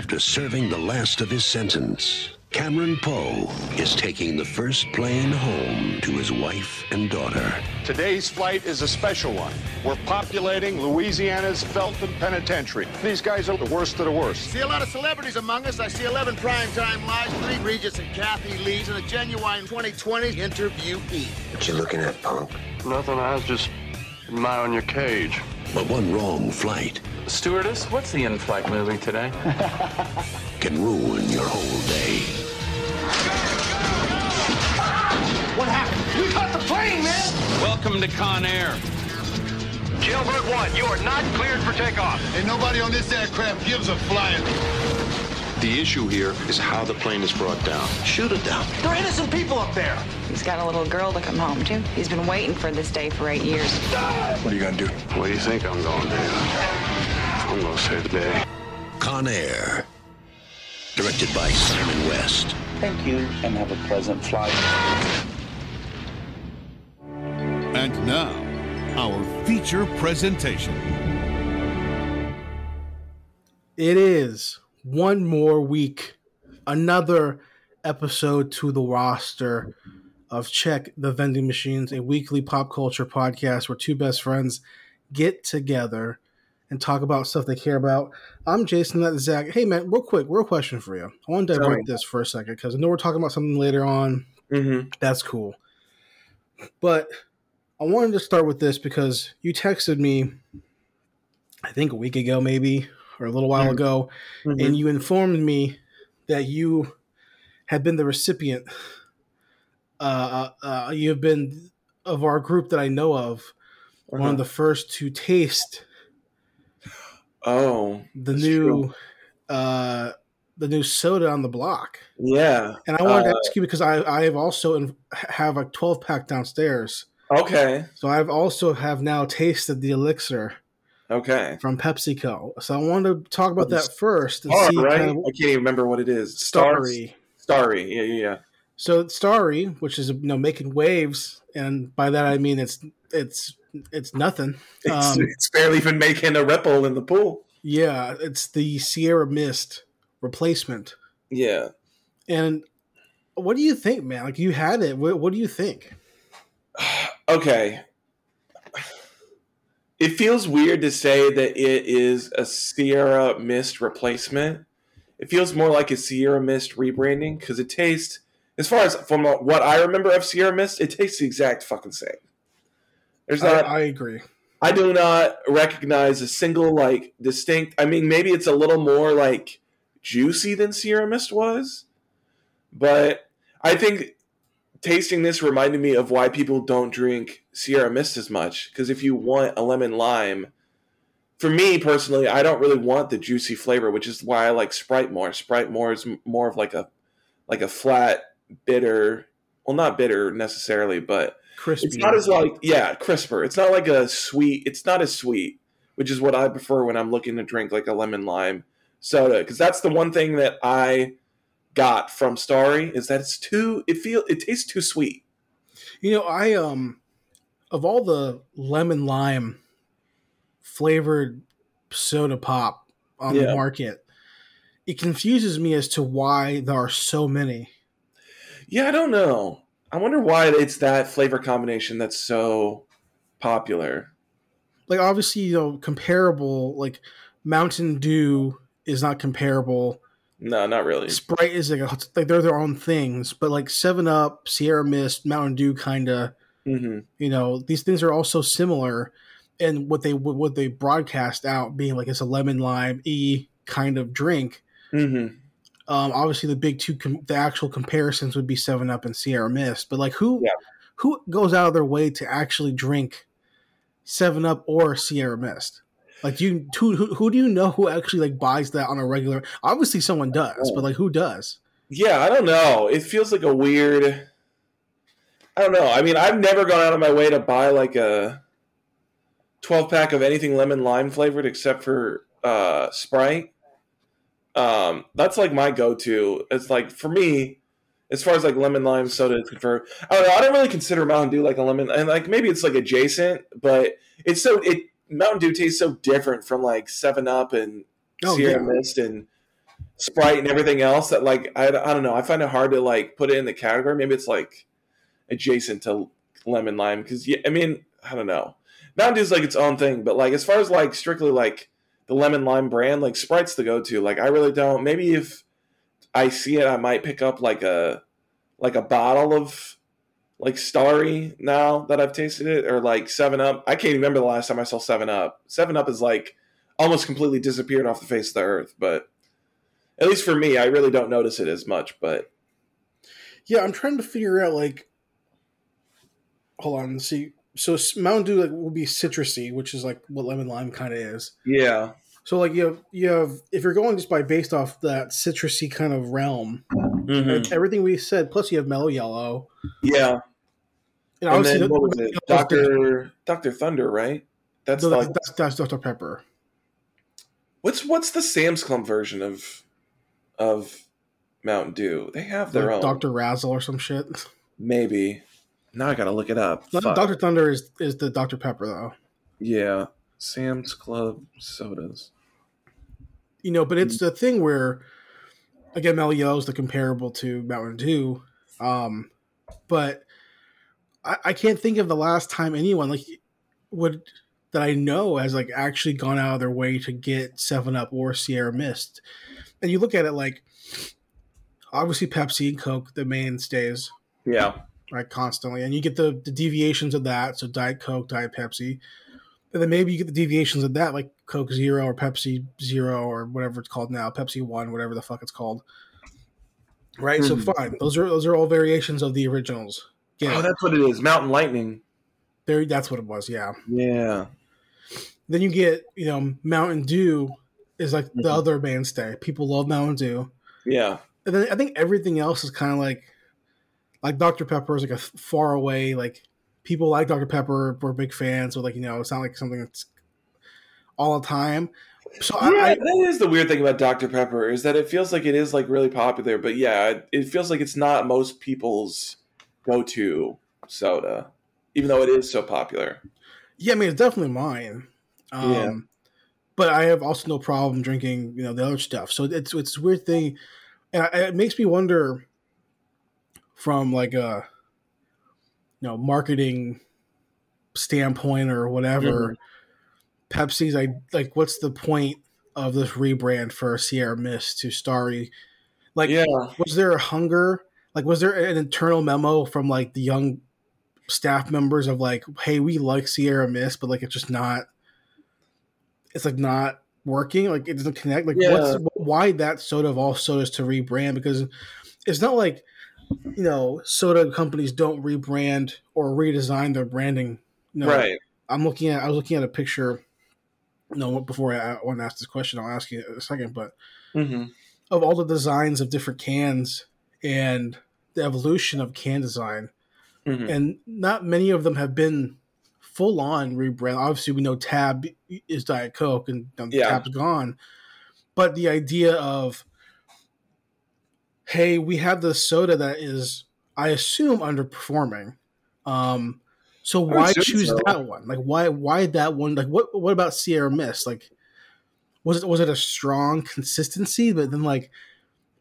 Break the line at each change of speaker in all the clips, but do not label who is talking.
After serving the last of his sentence, Cameron Poe is taking the first plane home to his wife and daughter.
Today's flight is a special one. We're populating Louisiana's Felton Penitentiary. These guys are the worst of the worst.
See a lot of celebrities among us. I see 11 primetime lives, three Regis and Kathie Lees, and a genuine 20/20 interviewee.
What you looking at, punk?
Nothing. I was just admiring your cage.
But one wrong flight
Stewardess, what's the in-flight movie today?
can ruin your whole day.
What happened? We caught the plane, man!
Welcome to Con Air.
Jailbird 1, you are not cleared for takeoff.
And nobody on this aircraft gives a flying.
The issue here is how the plane is brought down.
Shoot it down.
There are innocent people up there.
He's got a little girl to come home to. He's been waiting for this day for eight years.
What are you gonna do?
What do you think I'm going to do? I'm going to save the day.
Con Air. Directed by Simon West.
Thank you and have a pleasant flight.
And now, our feature presentation.
It is one more week, another episode to the roster of Check the Vending Machines, a weekly pop culture podcast where two best friends get together and talk about stuff they care about. I'm Jason, that's Zach. Hey, man, real quick, real question for you. I want to divert this for a second because I know we're talking about something later on.
Mm-hmm.
That's cool. But I wanted to start with this because you texted me, I think a week ago, maybe, or a little while
Mhm.
ago,
Mhm.
and you informed me that you had been the recipient. Uh, uh, uh, you have been of our group that I know of, one
Uh-huh.
of the first to taste
Oh,
the new,
true.
uh, the new soda on the block.
Yeah.
And I wanted
Uh,
to ask you because I I have also in, have a twelve pack downstairs.
Okay.
So I've also have now tasted the elixir
Okay.
from PepsiCo. So I wanted to talk about
Oh,
that first and
Star,
see
right?
kind of
I can't even remember what it is.
Starry.
Starry. Yeah, yeah, yeah.
So Starry, which is you know making waves, and by that I mean it's it's it's nothing.
It's,
Um,
it's barely even making a ripple in the pool.
yeah, it's the Sierra Mist replacement.
Yeah.
And what do you think, man? Like you had it. What, what do you think?
Okay. It feels weird to say that it is a Sierra Mist replacement. It feels more like a Sierra Mist rebranding because it tastes, as far as from what I remember of Sierra Mist, it tastes the exact fucking same. There's
I,
not.
I agree.
I do not recognize a single like distinct. I mean, maybe it's a little more like juicy than Sierra Mist was, but I think tasting this reminded me of why people don't drink Sierra Mist as much. Because if you want a lemon lime, for me personally, I don't really want the juicy flavor, which is why I like Sprite more. Sprite more is more of like a like a flat, bitter. Well, not bitter necessarily, but
Crispy.
it's not as like yeah, crisper. It's not like a sweet. It's not as sweet, which is what I prefer when I'm looking to drink like a lemon lime soda. Because that's the one thing that I got from Starry is that it's too. It feel it tastes too sweet.
You know, I um of all the lemon lime flavored soda pop on
Yeah.
the market, it confuses me as to why there are so many.
Yeah, I don't know. I wonder why it's that flavor combination that's so popular.
Like obviously, you know, comparable like Mountain Dew is not comparable.
No, not really.
Sprite is like, a, like they're their own things, but like Seven Up, Sierra Mist, Mountain Dew, kind of.
hmm
You know, these things are all so similar, and what they what they broadcast out being like it's a lemon lime e kind of drink.
hmm
Um, obviously, the big two, com- the actual comparisons would be Seven Up and Sierra Mist. But like, who
Yeah.
who goes out of their way to actually drink Seven Up or Sierra Mist? Like, you who, who who do you know who actually like buys that on a regular? Obviously, someone does, but like, who does?
Yeah, I don't know. It feels like a weird. I don't know. I mean, I've never gone out of my way to buy like a twelve pack of anything lemon lime flavored except for uh, Sprite. Um, that's like my go to. It's like for me, as far as like lemon lime soda is concerned. I don't know. I don't really consider Mountain Dew like a lemon, and like maybe it's like adjacent, but it's so it Mountain Dew tastes so different from like Seven Up and
Oh,
Sierra
yeah.
Mist and Sprite and everything else that like I, I don't know. I find it hard to like put it in the category. Maybe it's like adjacent to lemon lime because yeah, I mean I don't know. Mountain Dew's like its own thing, but like as far as like strictly like the lemon lime brand, like Sprite's the go to. Like I really don't. Maybe if I see it, I might pick up like a like a bottle of like Starry now that I've tasted it, or like Seven Up. I can't remember the last time I saw Seven Up. Seven Up is like almost completely disappeared off the face of the earth, but at least for me, I really don't notice it as much. But
yeah, I'm trying to figure out like, hold on, see. So Mountain Dew like will be citrusy, which is like what lemon lime kind of is.
Yeah.
So like you have you have if you're going just by based off that citrusy kind of realm,
Mhm.
everything we said. Plus you have Mello Yello.
yeah,
And
and then what was it? Doctor Doctor Thunder, right? That's
No,
like
that's, that's Dr Pepper.
what's what's the Sam's Club version of of Mountain Dew? They have their own.
Dr Razzle or some shit.
Maybe. Now I gotta look it up.
Dr Thunder is is the Dr Pepper though.
Yeah, Sam's Club sodas.
You know, but it's the thing where again yellow is the comparable to Mountain Dew. Um, but I, I can't think of the last time anyone like would that I know has like actually gone out of their way to get Seven Up or Sierra Mist. And you look at it like obviously Pepsi and Coke, the mainstays,
Yeah,
right, constantly, and you get the, the deviations of that. So Diet Coke, Diet Pepsi, and then maybe you get the deviations of that, like Coke Zero or Pepsi Zero or whatever it's called now, Pepsi One, whatever the fuck it's called. Right, so
Mhm.
fine. Those are those are all variations of the originals. Yeah,
Oh, that's what it is. Mountain Lightning.
there. That's what it was. Yeah.
Yeah.
Then you get you know Mountain Dew is like the
Mhm.
other mainstay. People love Mountain Dew,
Yeah.
and then I think everything else is kind of like like Dr Pepper is like a far away like people like Dr Pepper we're big fans, so like you know it's not like something that's all the time. So
Yeah,
I, I
that is the weird thing about Dr. Pepper is that it feels like it is like really popular, but yeah, it, it feels like it's not most people's go-to soda, even though it is so popular.
yeah, I mean it's definitely mine. Um,
Yeah.
But I have also no problem drinking you know the other stuff. So it's it's a weird thing, and I, it makes me wonder from like a you know marketing standpoint or whatever. Pepsi's I like what's the point of this rebrand for Sierra Mist to Starry? Like
Yeah.
was there a hunger? Like was there an internal memo from like the young staff members of like, hey, we like Sierra Mist, but like it's just not it's like not working, like it doesn't connect. Like
Yeah.
what's why that soda of all sodas to rebrand? Because it's not like you know, soda companies don't rebrand or redesign their branding. No,
Right.
I'm looking at I was looking at a picture. No, before I, I want to ask this question, I'll ask you in a second. But
hmm
of all the designs of different cans and the evolution of can design,
hmm
and not many of them have been full on rebrand. Obviously, we know Tab is Diet Coke and
Yeah.
Tab's gone, but the idea of hey, we have this soda that is, I assume, underperforming. Um, so why choose
so.
that one? Like, why why that one? Like, what what about Sierra Mist? Like, was it was it a strong consistency? But then like,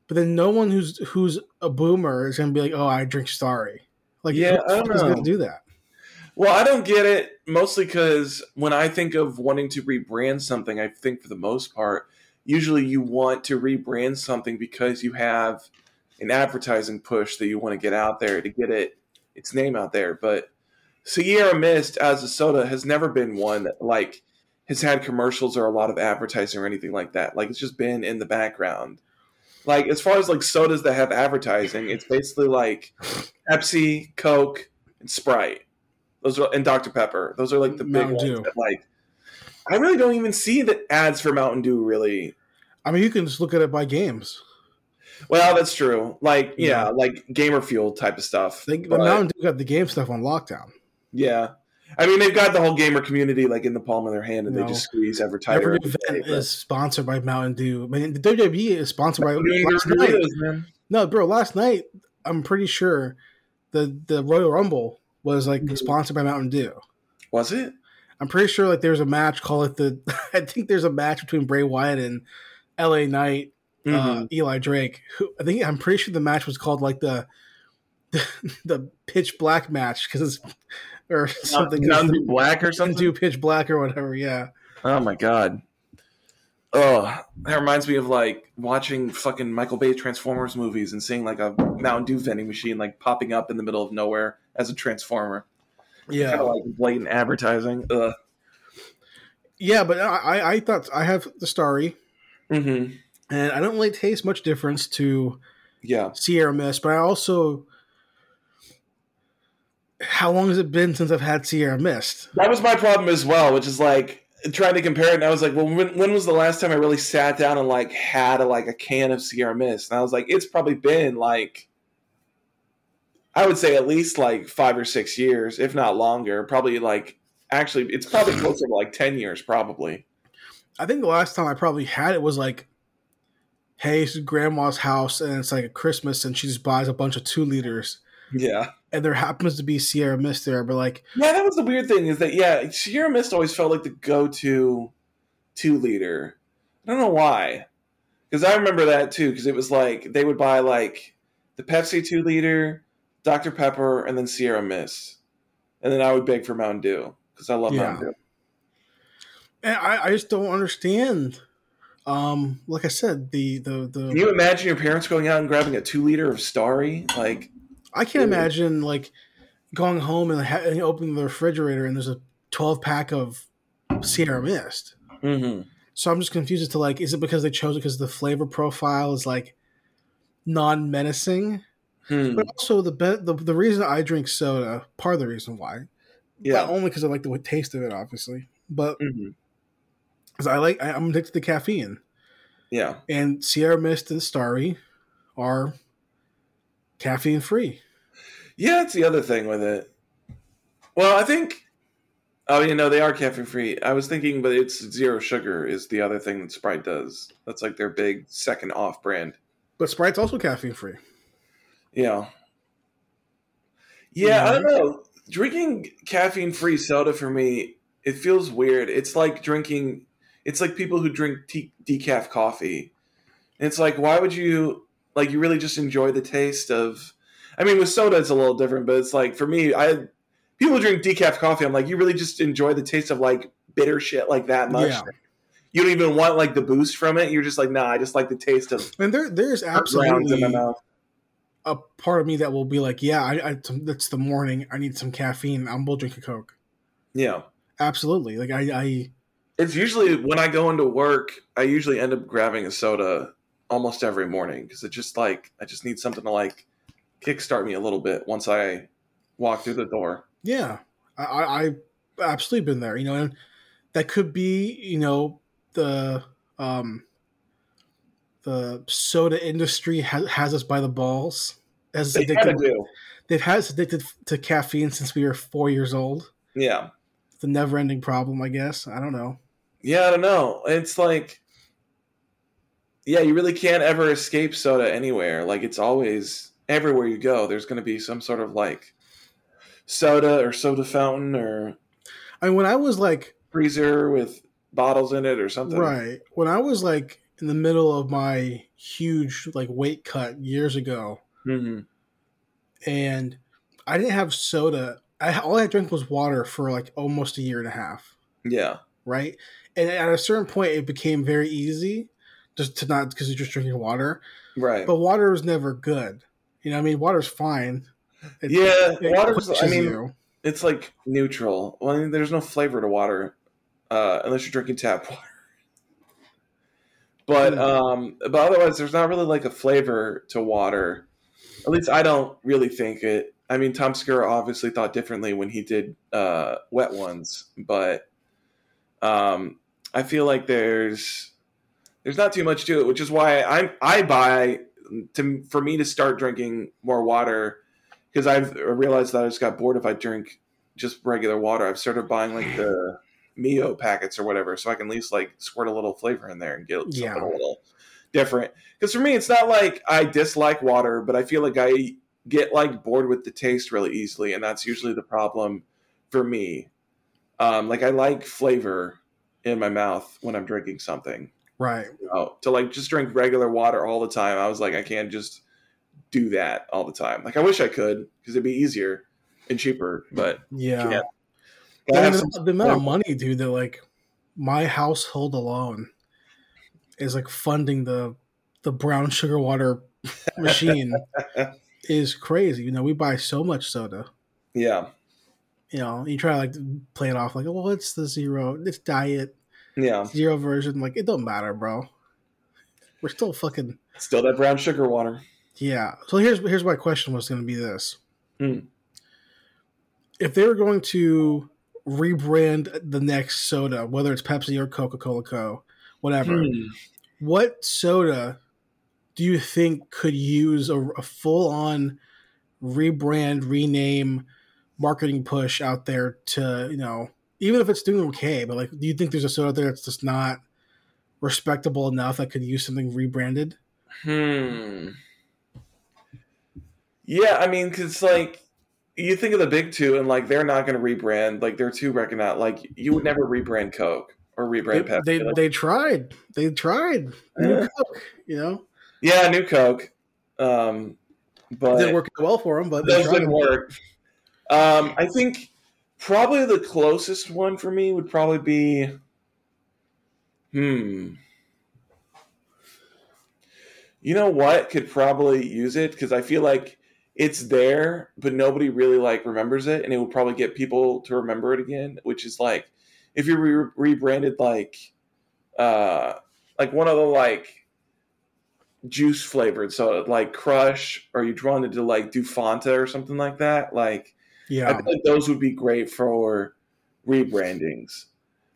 but then no one who's who's a boomer is gonna be like, oh, I drink Starry. Like,
Yeah,
who
I don't know.
gonna do that?
Well, I don't get it mostly because when I think of wanting to rebrand something, I think for the most part, usually you want to rebrand something because you have an advertising push that you want to get out there to get it its name out there. But Sierra Mist as a soda has never been one that like has had commercials or a lot of advertising or anything like that. Like it's just been in the background. Like as far as like sodas that have advertising, it's basically like Pepsi, Coke, and Sprite. Those are and Dr Pepper. Those are like the big
Mountain
ones
Dew.
that like. I really don't even see the ads for Mountain Dew. Really,
I mean, you can just look at it by games.
well, that's true. Like yeah,
Yeah.
like gamer fuel type of stuff.
They,
But,
but Mountain Dew got the game stuff on lockdown.
yeah, I mean they've got the whole gamer community like in the palm of their hand, and
No.
they just squeeze advertising.
Every event is sponsored by Mountain Dew. I mean, the WWE is sponsored by last night.
man.
No, bro, last night I'm pretty sure the the Royal Rumble was like
Mhm.
sponsored by Mountain Dew.
Was it?
I'm pretty sure like there's a match call it the I think there's a match between Bray Wyatt and LA Knight uh, Eli Drake. Who I think I'm pretty sure the match was called like the the, the pitch black match because it's or something.
Mountain Dew Black or something.
Do pitch black or whatever. Yeah.
Oh my god. Oh, that reminds me of like watching fucking Michael Bay Transformers movies and seeing like a Mountain Dew vending machine like popping up in the middle of nowhere as a transformer.
Yeah,
kind of like blatant advertising. Ugh.
Yeah, but I I thought I have the Starry,
mm-hmm.
and I don't really taste much difference to
yeah
Sierra Mist, but I also how long has it been since I've had Sierra Mist?
That was my problem as well, which is like trying to compare it, and I was like, well, when, when was the last time I really sat down and like had a, like a can of Sierra Mist? And I was like, it's probably been like, I would say at least like five or six years, if not longer. Probably like, actually, it's probably closer to like ten years, probably.
I think the last time I probably had it was like, hey, it's grandma's house, and it's like a Christmas, and she just buys a bunch of two liters.
Yeah
and there happens to be Sierra Mist there, but like
yeah, that was the weird thing is that yeah, Sierra Mist always felt like the go-to two liter. I don't know why, because I remember that too. Because it was like they would buy like the Pepsi two liter, Dr Pepper, and then Sierra Mist, and then I would beg for Mountain Dew because I love yeah. Mountain Dew.
And I, I just don't understand. Um, like I said, the the the.
Can you imagine your parents going out and grabbing a two liter of Starry? Like
I can't imagine like going home and, ha- and, opening the refrigerator and there's a 12 pack of Sierra Mist.
Mm-hmm.
So I'm just confused as to like, is it because they chose it because the flavor profile is like non menacing?
Hmm.
But also the, be- the the reason I drink soda, part of the reason why,
yeah,
only because I like the taste of it, obviously, but because
mm-hmm.
I like I, I'm addicted to caffeine.
Yeah,
and Sierra Mist and Starry are caffeine free.
Yeah, that's the other thing with it. Well, I think. Oh, you know they are caffeine free. I was thinking, but it's zero sugar is the other thing that Sprite does. That's like their big second off brand.
But Sprite's also caffeine free.
Yeah. Yeah, I don't know. Drinking caffeine free soda for me, it feels weird. It's like drinking. It's like people who drink te- decaf coffee. it's like, why would you like? You really just enjoy the taste of I mean, with soda, it's a little different, but it's like for me, I people drink decaf coffee. I'm like, you really just enjoy the taste of like bitter shit like that much. Yeah. You don't even want like the boost from it. You're just like, nah, I just like the taste of.
And there, there's absolutely a part of me that will be like, yeah, I, I that's the morning. I need some caffeine. I'm will drink a coke.
Yeah,
absolutely. Like I, I,
it's usually when I go into work, I usually end up grabbing a soda almost every morning because it just like I just need something to like kickstart me a little bit once I walk through the door.
Yeah, I, I absolutely been there. You know, and that could be you know the um the soda industry has, has us by the balls. As
they addicted, do.
They've had us addicted to caffeine since we were four years old.
Yeah,
it's a never-ending problem, I guess. I don't know.
Yeah, I don't know. It's like, yeah, you really can't ever escape soda anywhere. Like it's always everywhere you go, there's going to be some sort of like soda or soda fountain or.
I mean, when I was like
freezer with bottles in it or something.
Right. When I was like in the middle of my huge like weight cut years ago,
mm-hmm.
and I didn't have soda. I all I drank was water for like almost a year and a half.
Yeah.
Right. And at a certain point, it became very easy just to not because you're just drinking water.
Right.
But water is never good. You know, I mean, water's fine.
It, yeah, it water's. I mean, you. it's like neutral. Well, I mean, there's no flavor to water uh, unless you're drinking tap water. But hmm. um, but otherwise, there's not really like a flavor to water. At least I don't really think it. I mean, Tom Segura obviously thought differently when he did uh, wet ones, but um, I feel like there's there's not too much to it, which is why I'm I buy to for me to start drinking more water because I've realized that I just got bored if I drink just regular water. I've started buying like the Mio packets or whatever, so I can at least like squirt a little flavor in there and get something yeah. a little different. Because for me, it's not like I dislike water, but I feel like I get like bored with the taste really easily, and that's usually the problem for me. Um, like I like flavor in my mouth when I'm drinking something.
Right.
You know, to like just drink regular water all the time. I was like, I can't just do that all the time. Like I wish I could because it'd be easier and cheaper, but
Yeah. I mean, the, the amount of money, dude, that like my household alone is like funding the the brown sugar water machine is crazy. You know, we buy so much soda.
Yeah,
You know, you try to like play it off like, well, it's the zero, it's diet
yeah.
zero version. Like, it don't matter, bro. We're still fucking
Still that brown sugar water.
yeah. So here's here's my question was going to be this:
Hmm.
if they were going to rebrand the next soda, whether it's Pepsi or Coca Cola Co, whatever,
Hmm.
what soda do you think could use a, a full on rebrand, rename, marketing push out there to you know, even if it's doing okay, but like, do you think there's a soda out there that's just not respectable enough that could use something rebranded?
Hmm. Yeah, I mean, because like you think of the big two, and like they're not going to rebrand. Like they're too recognized. Like you would never rebrand Coke or rebrand Pepsi.
they,
Like,
they tried. They tried. New
Yeah.
Coke, you know,
yeah, new Coke. Um, but
it didn't work well for them, but tried.
didn't work. Um, I think probably the closest one for me would probably be, hmm. You know what could probably use it because I feel like it's there, but nobody really like remembers it, and it would probably get people to remember it again. Which is like if you re- rebranded like, uh, like one of the like juice flavored, so like Crush, or you wanted to like do Fanta or something like that. Like I
Yeah,
feel like those would be great for rebrandings.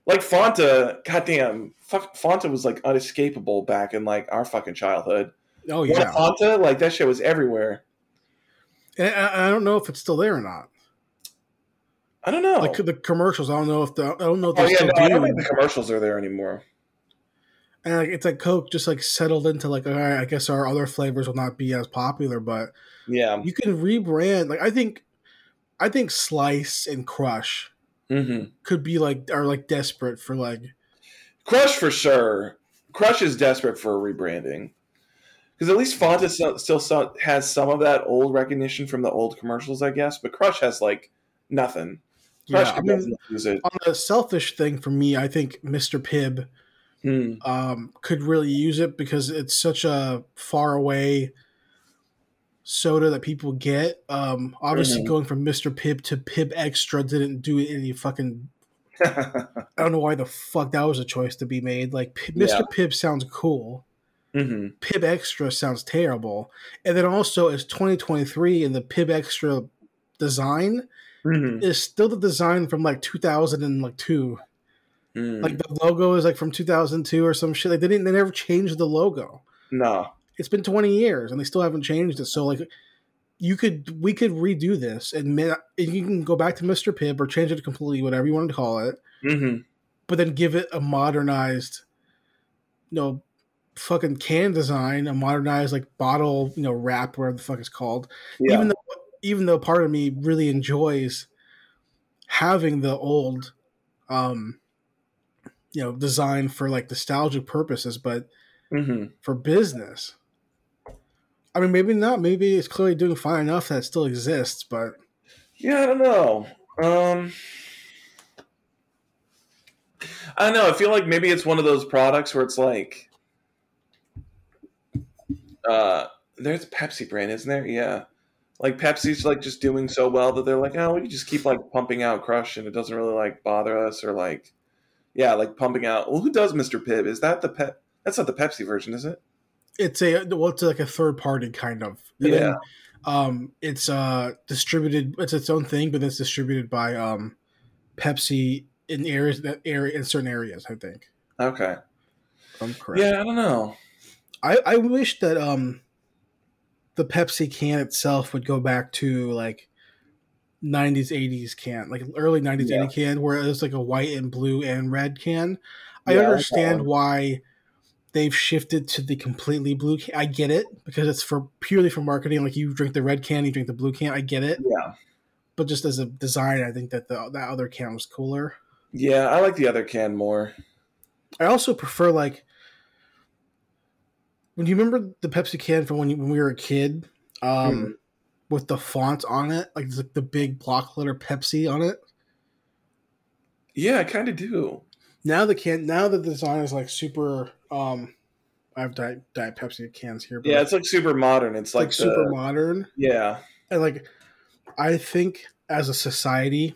Like Fanta, goddamn, fuck, Fanta was like unescapable back in like our fucking childhood.
oh
What,
yeah.
Fanta, like that shit was everywhere.
And I, I don't know if it's still there or not.
I don't know.
Like the commercials, I don't know if the I don't know if
oh yeah,
still
no, I don't think the commercials are there anymore.
And like, it's like Coke just like settled into like, all right, I guess our other flavors will not be as popular, but
Yeah.
you can rebrand. Like I think, I think Slice and Crush
hmm
could be like are like desperate for like
Crush for sure. Crush is desperate for a rebranding because at least Fanta so- still has some of that old recognition from the old commercials, I guess. But Crush has like nothing. Crush
yeah. I mean,
use it.
on a selfish thing for me, I think Mr. Pibb
Hmm.
um, could really use it because it's such a far away soda that people get. Um, obviously,
Mhm.
going from Mr. Pibb to Pibb Extra didn't do any fucking. I don't know why the fuck that was a choice to be made. Like Mr.
Yeah.
Sounds cool.
hmm
Pibb Extra sounds terrible. And then also, it's 2023, and the Pibb Extra design
hmm
is still the design from like 2002.
Mm.
Like the logo is like from 2002 or some shit. Like they didn't, they never changed the logo.
no.
It's been 20 years and they still haven't changed it. So like, you could, we could redo this and, you can go back to Mr. Pibb or change it completely, whatever you want to call it,
hmm
but then give it a modernized, you know, fucking can design, a modernized like bottle, you know, wrap, whatever the fuck it's called.
Yeah.
Even though, even though part of me really enjoys having the old, um, you know, design for like nostalgic purposes, but
hmm
for business, I mean, maybe not. Maybe it's clearly doing fine enough that it still exists, but
Yeah, I don't know. Um, I don't know. I feel like maybe it's one of those products where it's like, uh, there's Pepsi brand, isn't there? Yeah. Like Pepsi's like just doing so well that they're like, oh, we can just keep like pumping out Crush and it doesn't really like bother us or like, yeah, like pumping out. Well, who does Mr. Pibb? Is that the pep? That's not the Pepsi version, is it?
It's a well, it's like a third party kind of. And
Yeah.
then, um, it's uh distributed. It's its own thing, but it's distributed by um Pepsi in areas that area in certain areas. I think.
Okay.
I'm correct.
Yeah, I don't know.
I, I wish that um the Pepsi can itself would go back to like 90s 80s can like early 90s
Yeah.
80 can where it was like a white and blue and red can I
Yeah, I like that
understand why they've shifted to the completely blue can. I get it because it's for purely for marketing like you drink the red can you drink the blue can I get it
Yeah.
but just as a design I think that the that other can was cooler
Yeah, I like the other can more.
I also prefer like when you remember the Pepsi can from when, you, when we were a kid, um,
Hmm.
with the font on it, like the, the big block letter Pepsi on it.
Yeah, I kind of do.
Now the can now the design is like super. Um, I have diet, diet Pepsi cans here. But
Yeah, it's like super modern. It's
it's like,
like,
super modern,
Yeah.
and like I think as a society,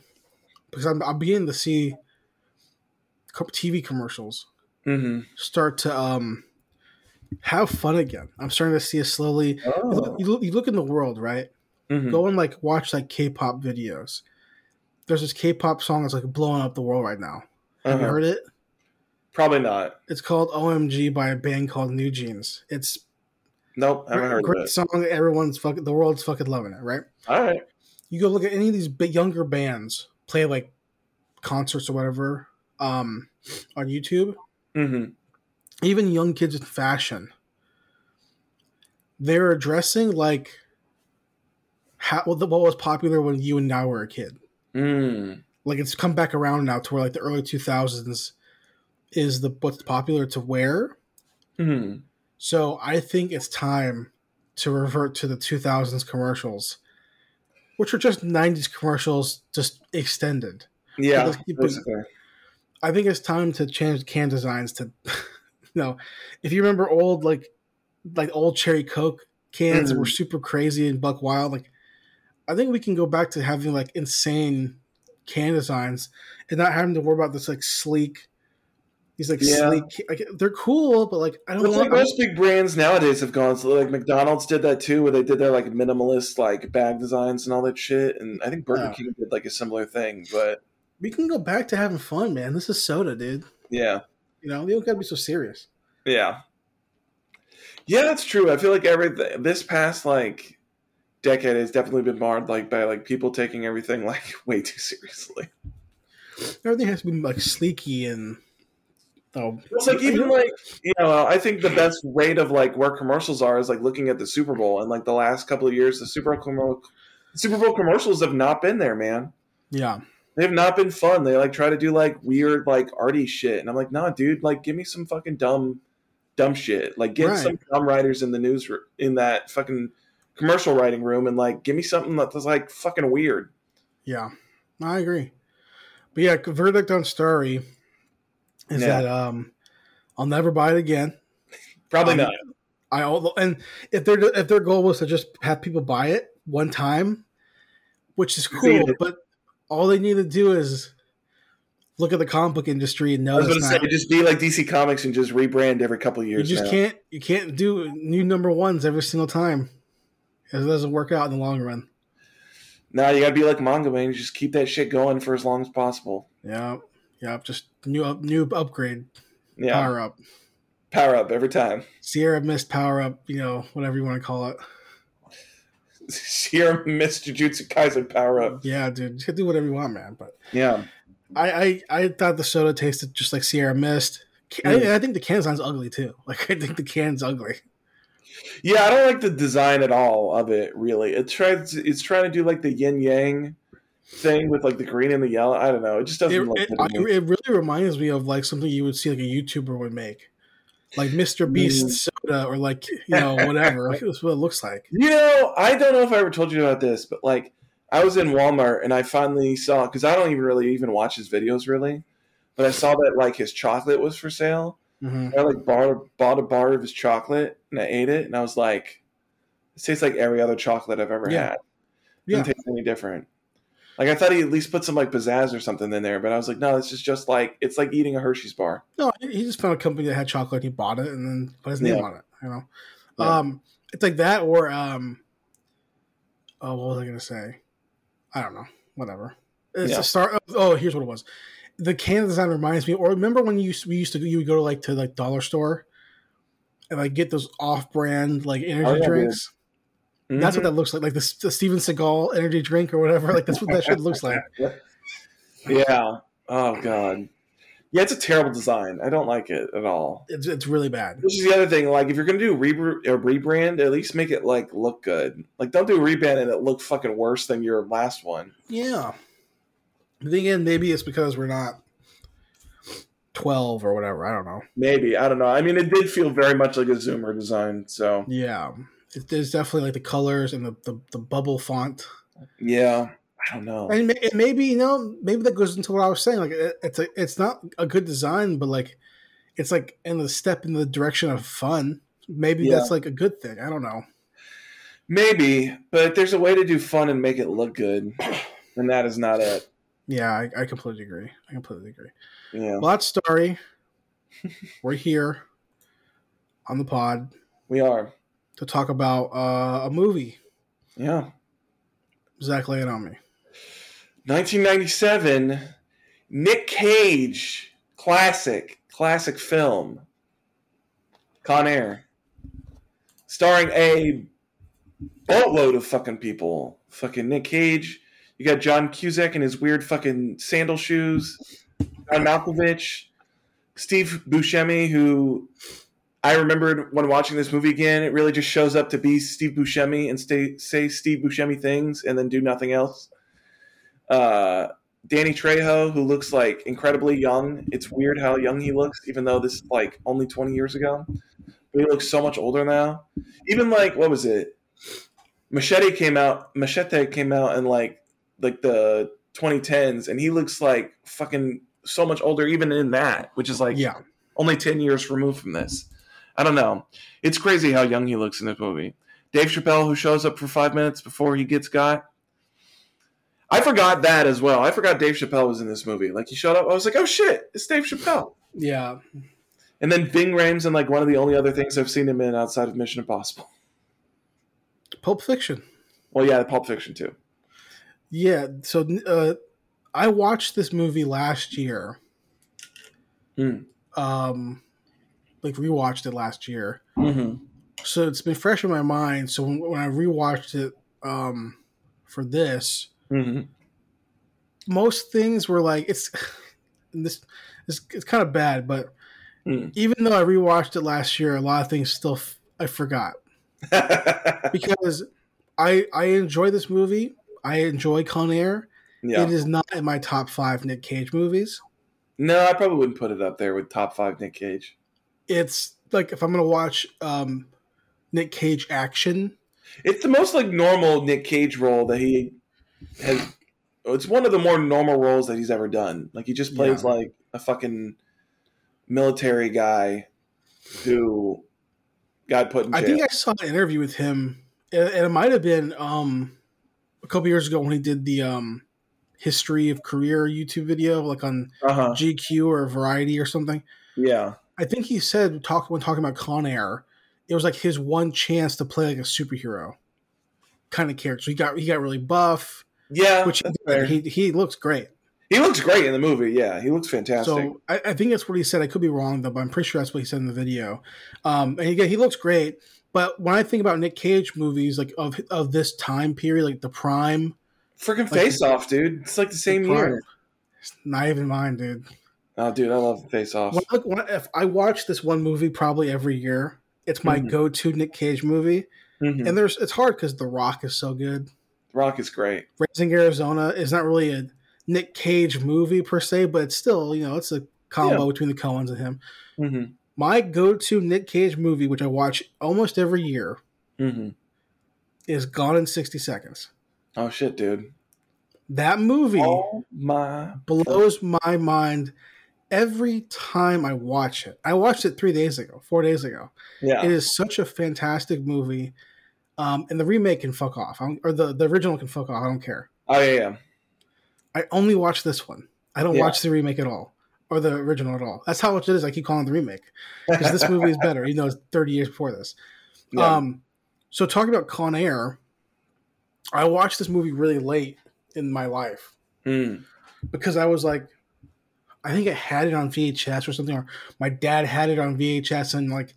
because I'm I'm beginning to see TV commercials
hmm
start to um have fun again. I'm starting to see it slowly. You,
Oh.
look, you, look, you look in the world, right?
Mhm.
Go and like watch like K-pop videos. There's this K-pop song that's like blowing up the world right now. Have you
Uh-huh.
heard it?
Probably not.
It's called OMG by a band called NewJeans. It's
Nope, I haven't heard
great
of it.
song. Everyone's fucking the world's fucking loving it, right?
All right.
You go look at any of these big younger bands play like concerts or whatever um, on YouTube.
hmm
Even young kids in fashion, they're addressing like how what was popular when you and I were a kid.
Mm.
like it's come back around now to where like the early 2000s is the what's popular to wear
hmm
so i think it's time to revert to the 2000s commercials which are just 90s commercials just extended
Yeah.
I think it's time to change can designs to you know if you remember old like like old cherry coke cans
Mhm.
were super crazy and buck wild like i think we can go back to having like insane can designs and not having to worry about this like sleek these like
Yeah.
sleek like they're cool but like i don't
But like most big brands nowadays have gone so like McDonald's did that too, where they did their like minimalist like bag designs and all that shit. And I think Burger. King did like a similar thing. But
we can go back to having fun man this is soda dude
yeah,
you know you don't gotta be so serious
yeah, yeah, that's true. I feel like everything this past like decade has definitely been marred like by like people taking everything like way too seriously.
everything has to be like sleeky and oh
It's like even like you know, I think the best rate of like where commercials are is like looking at the Super Bowl and like the last couple of years, the Super Bowl Super Bowl commercials have not been there, man.
yeah
They have not been fun. They like try to do like weird like arty shit, and I'm like, nah, dude, like give me some fucking dumb, dumb shit. Like get
Right.
some dumb writers in the news in that fucking commercial writing room, and like give me something that's like fucking weird.
Yeah, I agree. But yeah, verdict on Starry is
Yeah.
that um, I'll never buy it again.
Probably
Um,
not.
I although and if their if their goal was to just have people buy it one time, which is cool, but all they need to do is look at the comic book industry and
I
know
was
it's
going to say, just be like DC Comics and just rebrand every couple of
You just
now.
can't you can't do new number ones every single time. It doesn't work out in the long run.
Now you got to be like manga man. Just keep that shit going for as long as possible.
Yeah, yeah, just new up, new upgrade,
Yeah,
power up.
power up every time.
Sierra Mist power up, you know, whatever you want to call it.
Sierra Mist Jujutsu Kaisen power up.
Yeah, dude, you can do whatever you want, man. But
Yeah,
I, I, I thought the soda tasted just like Sierra Mist. I,
Mm.
I think the can sounds ugly too. Like I think the can's ugly.
yeah. I don't like the design at all of it. Really, it tries. It's trying to do like the yin yang thing with like the green and the yellow. I don't know. It just doesn't look
it,
good.
I-
to me.
it really reminds me of like something you would see like a YouTuber would make, like Mr. Beast
Mm.
soda or like you know whatever. like that's what it looks like.
You know, I don't know if I ever told you about this, but like I was in Walmart and I finally saw because I don't even really even watch his videos really, but I saw that like his chocolate was for sale.
hmm
I like bought, bought a bar of his chocolate and I ate it and I was like, it tastes like every other chocolate I've ever
Yeah.
had. It
Yeah.
doesn't taste any different. Like I thought he at least put some like pizzazz or something in there, but I was like, no, this is just like it's like eating a Hershey's bar.
No, he just found a company that had chocolate. He bought it and then put his name
Yeah.
on it. You know,
Yeah.
um, it's like that or um, oh, what was I gonna say? I don't know. Whatever. It's
Yeah.
a start. Oh, here's what it was. The can design reminds me. Or remember when you used we used to you would go to like to like dollar store and like get those off-brand like energy
Oh, yeah,
drinks. That's what
Mhm.
that looks like, like the, the Steven Seagal energy drink or whatever. Like that's what that shit looks like.
Yeah. Oh god. Yeah, it's a terrible design. I don't like it at all.
It's it's really bad.
Which is the other thing. Like, if you're gonna do a, re- a rebrand, at least make it like look good. Like, don't do a rebrand and it look fucking worse than your last one.
Yeah. But again, maybe it's because we're not twelve or whatever. I don't know.
Maybe I don't know. I mean, it did feel very much like a Zoomer design. So
Yeah, there's definitely like the colors and the, the, the bubble font.
yeah, I don't know.
And, maybe you know, maybe that goes into what I was saying. Like it, it's a, it's not a good design, but like it's like in the step in the direction of fun. Maybe
Yeah.
that's like a good thing. I don't know.
Maybe, but there's a way to do fun and make it look good, and that is not it.
Yeah, I, I completely agree. I completely agree.
Yeah,
Well, that story. We're here on the pod
we are.
To talk about uh, a movie.
Yeah,
Zach, lay it on me.
1997, Nick Cage, classic, classic film, Con Air, starring a boatload of fucking people. Fucking Nick Cage. You got John Cusack in his weird fucking sandal shoes. John Malkovich, Steve Buscemi, who I remembered when watching this movie again. It really just shows up to be Steve Buscemi and stay, say Steve Buscemi things and then do nothing else. Uh, Danny Trejo, who looks like incredibly young. It's weird how young he looks, even though this is like only 20 years ago. But he looks so much older now. Even like what was it? Machete came out. Machete came out in like like the 2010s, and he looks like fucking so much older, even in that, which is like
Yeah,
only 10 years removed from this. I don't know. It's crazy how young he looks in this movie. Dave Chappelle, who shows up for five minutes before he gets got. I forgot that as well. I forgot Dave Chappelle was in this movie. Like he showed up, I was like, oh shit, it's Dave Chappelle.
yeah.
And then Ving Rhames and like one of the only other things I've seen him in outside of Mission Impossible.
Pulp Fiction.
Well, yeah, Pulp Fiction too.
Yeah. So uh, I watched this movie last year.
Hmm.
Um, like rewatched it last year.
Mm-hmm.
So it's been fresh in my mind. So when, when I rewatched it um, for this,
Mm-hmm.
most things were like it's this. It's, it's kind of bad, but
Mm.
even though I rewatched it last year, a lot of things still f- I forgot because I I enjoy this movie. I enjoy Con Air.
yeah.
It is not in my top five Nick Cage movies.
No, I probably wouldn't put it up there with top five Nick Cage.
It's like if I'm gonna watch um, Nick Cage action,
It's the most like normal Nick Cage role that he has. It's one of the more normal roles that he's ever done. Like he just plays
Yeah.
like a fucking military guy who got put.
I think I saw an interview with him, and and it might have been um, a couple years ago when he did the um, history of career YouTube video, like on
uh-huh.
GQ or Variety or something.
Yeah.
I think he said talk when talking about Con Air, it was like his one chance to play like a superhero kind of character. He got he got really buff,
Yeah.
which
fair.
he he looks great.
he looks great in the movie. Yeah, he looks fantastic.
So I, I think that's what he said. I could be wrong though, but I'm pretty sure that's what he said in the video. Um, and again, he looks great. But when I think about Nick Cage movies, like of of this time period, like the prime,
Freaking
like-
Face Off, dude. It's like the same
the
year.
it's not even mine, dude.
Oh, dude, I love the Face Off.
When, look, when, if I watch this one movie probably every year, it's my
Mhm.
go-to Nick Cage movie.
Mhm.
And there's it's hard because The Rock is so good.
The Rock is great.
Raising Arizona is not really a Nick Cage movie per se, but it's still you know it's a combo
Yeah.
between the Coens and him.
Mm-hmm.
My go-to Nick Cage movie, which I watch almost every year,
Mm-hmm.
is Gone in 60 Seconds.
Oh shit, dude.
That movie
Oh my.
blows my mind every time I watch it. I watched it three days ago, four days ago.
Yeah.
It is such a fantastic movie. Um, and the remake can fuck off, or the, the original can fuck off. I don't care.
Oh yeah, yeah.
I only watch this one. I don't
Yeah.
watch the remake at all, or the original at all. That's how much it is. I keep calling it the remake because this movie is better, even though it's 30 years before this.
Yeah.
Um, so talking about Con Air, I watched this movie really late in my life
Mm.
because I was like, I think I had it on VHS or something, or my dad had it on VHS, and like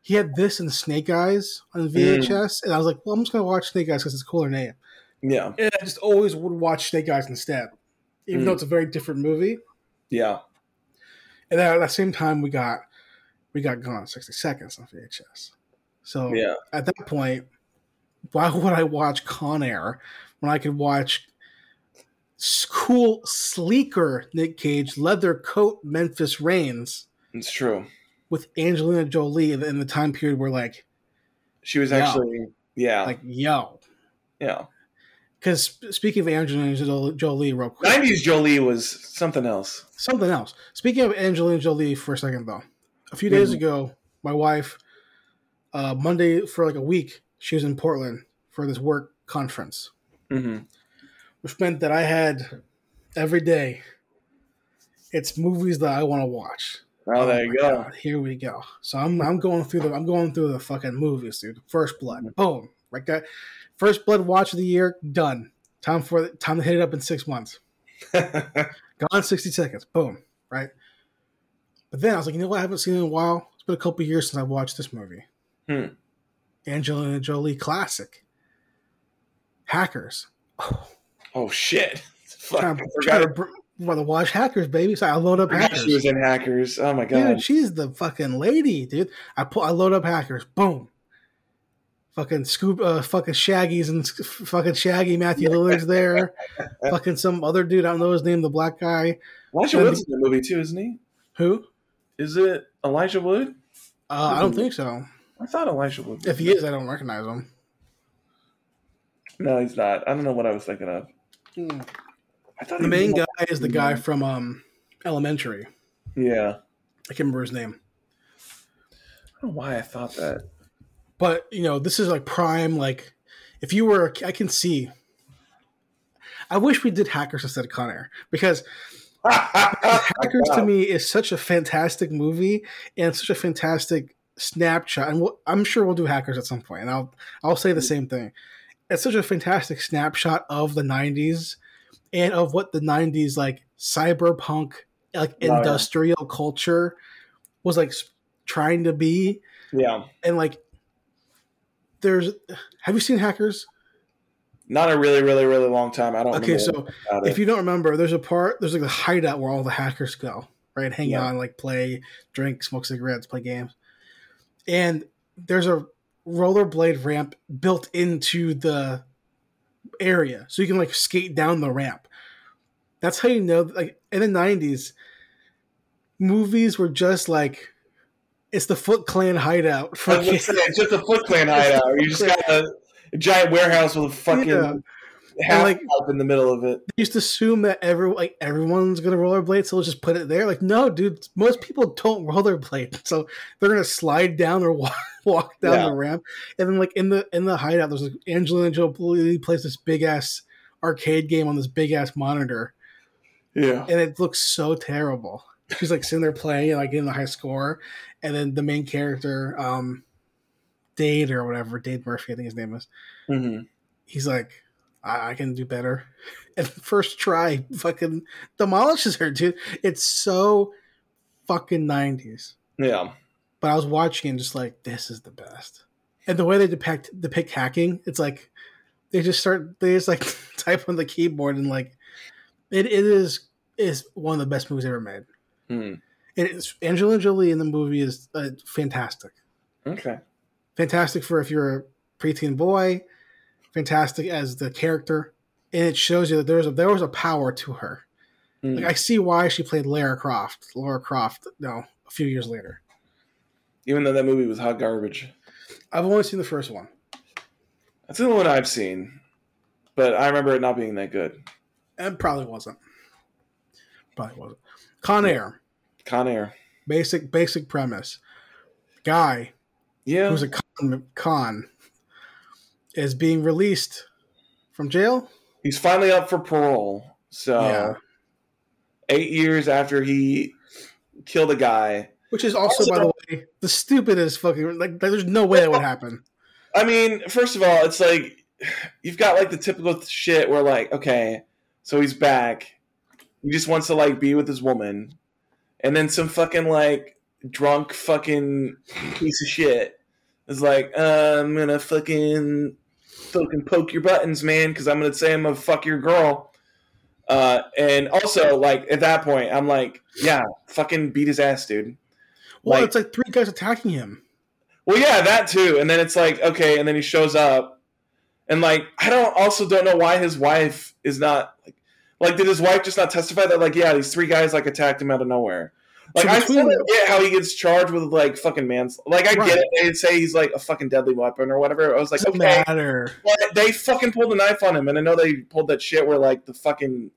he had this and Snake Eyes on VHS, and I was like, well, I'm just gonna watch Snake Eyes because it's a cooler name.
Yeah.
And I just always would watch Snake Eyes instead, even
Mm.
though it's a very different movie.
Yeah.
And then at the same time, we got we got Gone 60 Seconds on VHS. So
Yeah.
at that point, why would I watch Con Air when I could watch cool, sleeker Nick Cage, leather coat Memphis Raines.
It's true.
With Angelina Jolie in the time period where like
she was actually yeah
like yo
yeah.
Because speaking of Angelina Jolie, real quick,
nineties Jolie was something else.
Something else. Speaking of Angelina Jolie, for a second though, a few days mm-hmm. ago, my wife, uh, Monday for like a week, she was in Portland for this work conference,
mm-hmm.
Which meant that I had every day. It's movies that I want to watch.
Oh, there you go.
God, here we go. So I'm I'm going through the I'm going through the fucking movies, dude. First Blood, boom, right there. First Blood watch of the year, done. Time for time to hit it up in six months. Gone sixty seconds, boom, right. But then I was like, you know what? I haven't seen it in a while. It's been a couple years since I watched this movie.
Hmm.
Angelina Jolie classic. Hackers.
Oh, oh shit!
Fuck, trying, I forgot. Trying to, want to watch Hackers, baby. So I load up Hackers.
She was in Hackers. Oh my god,
dude, she's the fucking lady, dude. I pull, I load up Hackers. Boom. Fucking scoop, uh, fucking Shaggy's and fucking Shaggy Matthew Lillard's there. fucking some other dude, I don't know his name, the black guy.
Elijah Wood's in the movie too, isn't he?
Who?
Is it Elijah Wood?
Uh, I don't think so.
I thought Elijah Wood.
If he is, I don't recognize him.
No, he's not. I don't know what I was thinking of.
Hmm. I thought the main guy is the guy from um, Elementary.
Yeah,
I can't remember his name.
I don't know why I thought that.
But you know, this is like prime. Like, if you were, I can see. I wish we did Hackers instead of Con Air because Hackers to me is such a fantastic movie and such a fantastic snapshot. And we'll, I'm sure we'll do Hackers at some point, and I'll I'll say the same thing. It's such a fantastic snapshot of the '90s and of what the '90s like cyberpunk, like industrial culture was like trying to be.
Yeah,
and like there's have you seen hackers
not a really really really long time i don't know.
okay so if you don't remember there's a part there's like the hideout where all the hackers go right hang yeah. out like play drink smoke cigarettes play games and there's a rollerblade ramp built into the area so you can like skate down the ramp that's how you know like in the 90s movies were just like it's the Foot Clan hideout.
It's just a Foot Clan hideout. You just got a, a giant warehouse with a fucking yeah. Half like, up in the middle of it.
They to assume that every like everyone's gonna rollerblade, so let's just put it there. Like, no, dude, most people don't rollerblade, so they're gonna slide down or walk, walk down yeah. the ramp. And then like in the in the hideout, there's like Angelina Jolie plays this big ass arcade game on this big ass monitor.
Yeah,
and it looks so terrible. She's like sitting there playing, like getting the high score, and then the main character, um, Dade or whatever, Dade Murphy, I think his name is.
Mm-hmm.
He's like, I-, I can do better. And first try, fucking demolishes her, dude. It's so fucking nineties.
Yeah.
But I was watching and just like, this is the best. And the way they depict depict hacking, it's like they just start they just like type on the keyboard and like it, it is is one of the best movies ever made.
Mm.
It's Angelina Jolie in the movie is uh, fantastic.
Okay.
Fantastic for if you're a preteen boy. Fantastic as the character, and it shows you that there's a, there was a power to her. Mm. Like I see why she played Lara Croft. Lara Croft. No, a few years later.
Even though that movie was hot garbage.
I've only seen the first one.
That's the only one I've seen, but I remember it not being that good.
It probably wasn't. Probably wasn't. Con Air.
Con Air.
Basic basic premise. Guy.
Yeah.
Who's a con, con is being released from jail.
He's finally up for parole. So yeah. eight years after he killed a guy.
Which is also, also by the way, the stupidest fucking like there's no way that would happen.
I mean, first of all, it's like you've got like the typical shit where like, okay, so he's back he just wants to like be with his woman, and then some fucking like drunk fucking piece of shit is like, uh, I'm gonna fucking fucking poke your buttons, man, because I'm gonna say I'm gonna fuck your girl. Uh, and also, like at that point, I'm like, yeah, fucking beat his ass, dude.
Well, like, it's like three guys attacking him.
Well, yeah, that too. And then it's like, okay, and then he shows up, and like, I don't also don't know why his wife is not like Like, did his wife just not testify that, like, yeah, these three guys like attacked him out of nowhere? Like,
So
I still don't get how he gets charged with like fucking mans. Like, I
Right.
get it. They'd say he's like a fucking deadly weapon or whatever. I was like,
Doesn't
okay,
matter.
but they fucking pulled a knife on him, and I know they pulled that shit where like the fucking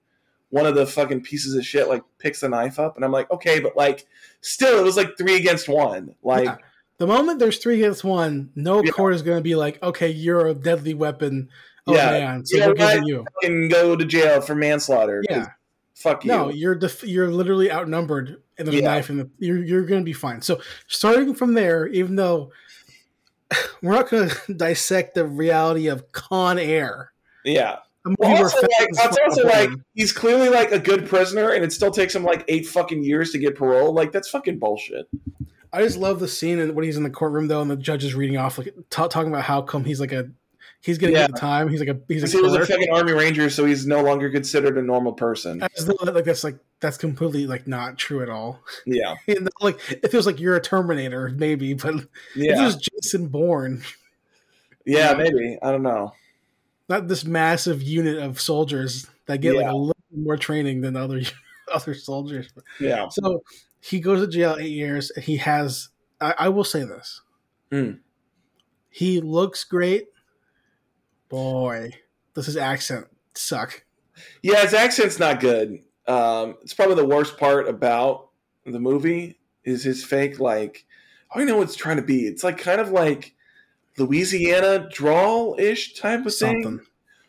one of the fucking pieces of shit like picks the knife up, and I'm like, okay, but like still, it was like three against one. Like,
Yeah. The moment there's three against one, no
Yeah.
court is going to be like, okay, you're a deadly weapon. Oh
Yeah.
man, so
You know
we're giving you.
fucking go to jail for manslaughter.
Yeah.
fuck you.
No, you're def- you're literally outnumbered, and there's
Yeah.
a knife, and you're you're going to be fine. So starting from there, even though we're not going to dissect the reality of Con Air,
yeah. Well, also, like, that's also
with
like he's clearly like a good prisoner, and it still takes him like eight fucking years to get parole. Like that's fucking bullshit.
I just love the scene and when he's in the courtroom though, and the judge is reading off like ta talking about how come he's like a he's getting
Yeah.
the time. He's like a he's a
he was a fucking army ranger, so he's no longer considered a normal person.
As though, like that's like that's completely like not true at all.
Yeah,
And, like it feels like you're a Terminator, maybe, but
yeah,
was Jason Bourne,
yeah. Maybe I don't know.
not this massive unit of soldiers that get like a little more training than other other soldiers.
Yeah,
So he goes to jail eight years. and He has. I, I will say this.
Hmm.
He looks great. Boy, does his accent suck?
yeah. His accent's not good. Um, it's probably the worst part about the movie is his fake like. I don't know what it's trying to be. It's like kind of like Louisiana drawl ish type of thing.
Something.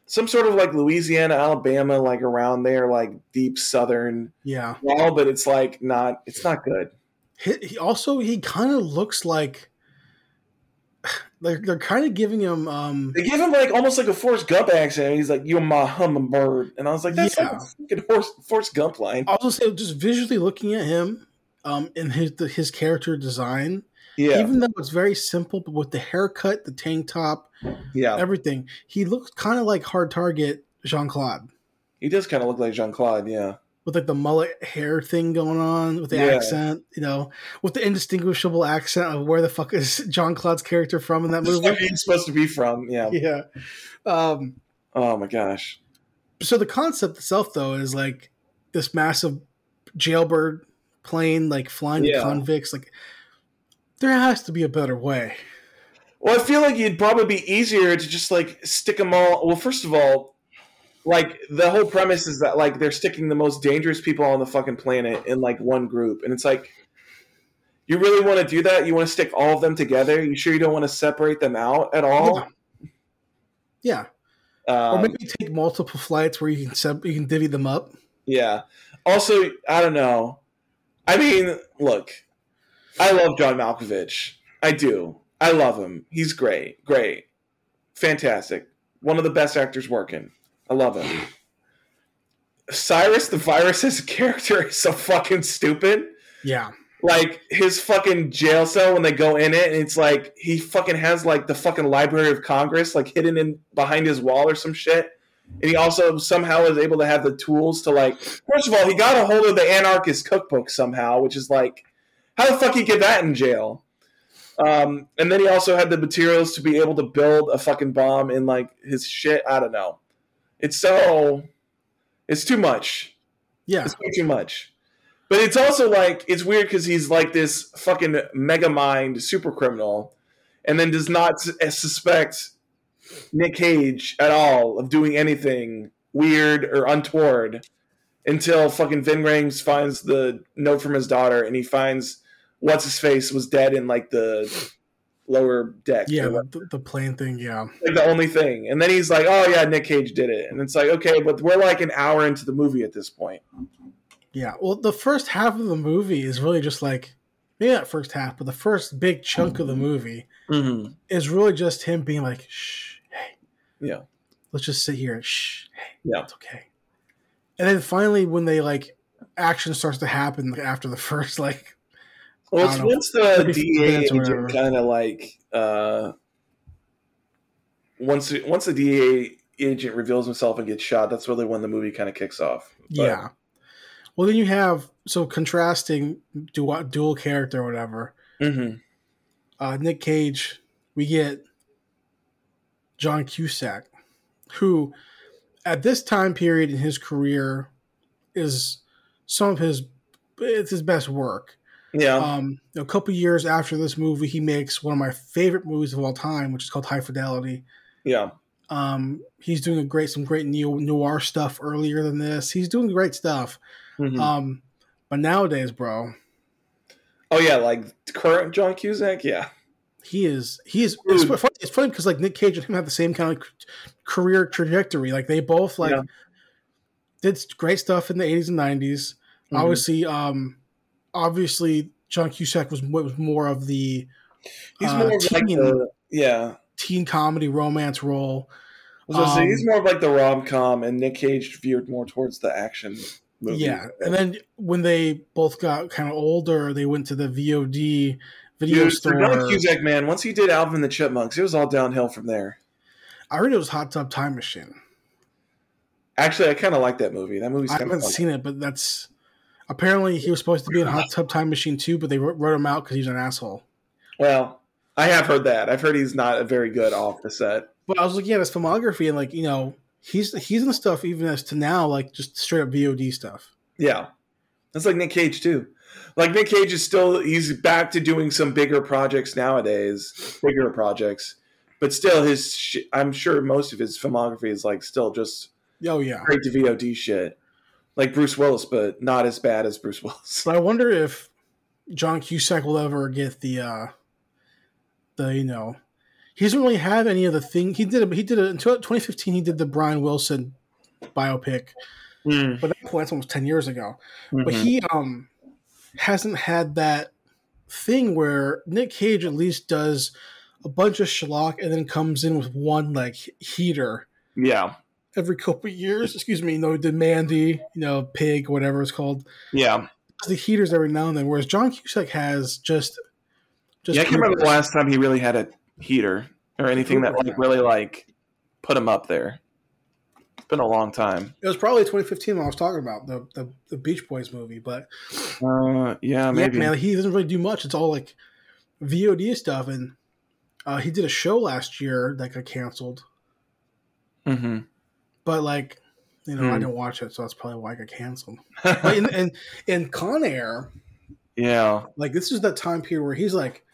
some sort of like Louisiana, Alabama, like around there, like deep southern
Yeah.
drawl, but it's like not it's not good.
He, he also he kind of looks like they're they're kind of giving him um
They give him like almost like a Forrest Gump accent. He's like, "You're my hummingbird," and I was like, "That's
Yeah.
like a Forrest, Forrest Gump line."
Just say just visually looking at him um in his the, his character design
Yeah,
even though it's very simple but with the haircut the tank top
yeah.
everything he looks kind of like hard target Jean-Claude
He does kind of look like Jean Claude. Yeah,
with like the mullet hair thing going on with the
Yeah.
accent you know with the indistinguishable accent of where the fuck is Jean-Claude's character from in that
is where
movie
he's supposed to be from. Yeah.
yeah um
Oh my gosh.
so the concept itself though is like this massive jailbird plane like flying
Yeah.
convicts like there has to be a better way
Well, I feel like it'd probably be easier to just like stick them all. Well, first of all, like the whole premise is that like they're sticking the most dangerous people on the fucking planet in like one group, and it's like, you really want to do that? You want to stick all of them together? You sure you don't want to separate them out at all?
yeah or
Um,
maybe take multiple flights where you can sub, you can divvy them up
yeah. Also, I don't know. I mean, look, I love John Malkovich. I do. I love him. He's great. Great. Fantastic. One of the best actors working. I love him. Cyrus the Virus as character is so fucking stupid.
yeah
Like his fucking jail cell when they go in it, and it's like he fucking has like the fucking Library of Congress like hidden in behind his wall or some shit. And he also somehow is able to have the tools to like. First of all, he got a hold of the anarchist cookbook somehow, which is like, how the fuck he get that in jail? Um, and then he also had the materials to be able to build a fucking bomb in like his shit. I don't know. It's so, it's too much.
yeah
It's way too much. But it's also like it's weird because he's like this fucking mega mind super criminal, and then does not uh, suspect Nick Cage at all of doing anything weird or untoward until fucking Ving Rhames finds the note from his daughter, and he finds what's his face was dead in like the lower deck.
yeah the, the plane thing yeah
like the only thing. And then he's like, "Oh yeah, Nick Cage did it." And it's like, "Okay, but we're like an hour into the movie at this point."
Yeah, well, the first half of the movie is really just like maybe not first half, but the first big chunk of the movie
Mm-hmm.
is really just him being like, "Shh, hey,
Yeah.
let's just sit here. Shh, hey,
Yeah.
it's okay." And then finally, when they like action starts to happen after the first like,
Well, it's once the
30
DA agent kind of like uh, once once the DA agent reveals himself and gets shot, that's really when the movie kind of kicks off. But-
yeah. Well, then you have so contrasting dual, dual character or whatever.
Mhm.
uh, Nick Cage, we get John Cusack, who at this time period in his career is some of his it's his best work.
Yeah.
Um, a couple years after this movie, he makes one of my favorite movies of all time, which is called High Fidelity.
Yeah.
Um, he's doing a great some great neo noir stuff earlier than this. He's doing great stuff.
Mhm.
Um, but nowadays, bro,
oh yeah, like current John Cusack. Yeah.
he is he is it's funny, it's funny because like Nick Cage and him have the same kind of career trajectory. Like they both like
Yeah.
did great stuff in the eighties and 90s
Mhm.
Obviously, um, obviously John Cusack was was more of the
He's
uh,
more of like
teen,
the yeah.
teen comedy romance role.
I was say,
Um,
he's more of like the rom com, and Nick Cage veered more towards the action movie.
Yeah, and then when they both got kind of older, they went to the VOD video
Dude,
store.
John Cusack, man, once he did Alvin and the Chipmunks, it was all downhill from there.
I heard it was Hot Tub Time Machine.
Actually, I kind of like that movie. That movie's
I
kind
haven't
of fun.
seen it, but that's apparently he was supposed to be in Hot Tub Time Machine too, but they wrote, him out because he's an asshole.
Well, I have heard that. I've heard he's not a very good off the set.
But I was looking at his filmography and like you know he's he's in the stuff even as to now like just straight up VOD stuff.
Yeah, that's like Nick Cage too. Like Nick Cage is still he's back to doing some bigger projects nowadays, bigger projects. But still, his sh- I'm sure most of his filmography is like still just
Oh yeah.
straight to VOD shit, like Bruce Willis, but not as bad as Bruce Willis.
But I wonder if John Cusack will ever get the uh the you know he doesn't really have any of the thing he did. He did it in 2015. He did the Brian Wilson biopic,
Mm.
but that point that's almost 10 years ago. But
Mhm.
he um hasn't had that thing where Nick Cage at least does a bunch of schlock and then comes in with one like heater
Yeah,
every couple of years. Excuse me, you know, the Mandy, you know, Pig, whatever it's called.
yeah.
The heaters every now and then, whereas John Cusack has just just
yeah, I can't remember the last time he really had a heater or anything that like really like put him up there. It's been a long time.
It was probably 2015 when I was talking about the the, the Beach Boys movie, but
Uh, yeah, maybe.
yeah, man, he doesn't really do much. It's all like VOD stuff, and uh, he did a show last year that got canceled.
hmm
But like, you know, I
Hmm.
didn't watch it, so that's probably why I got canceled. but in, in in Con Air,
Yeah,
like this is that time period where he's like,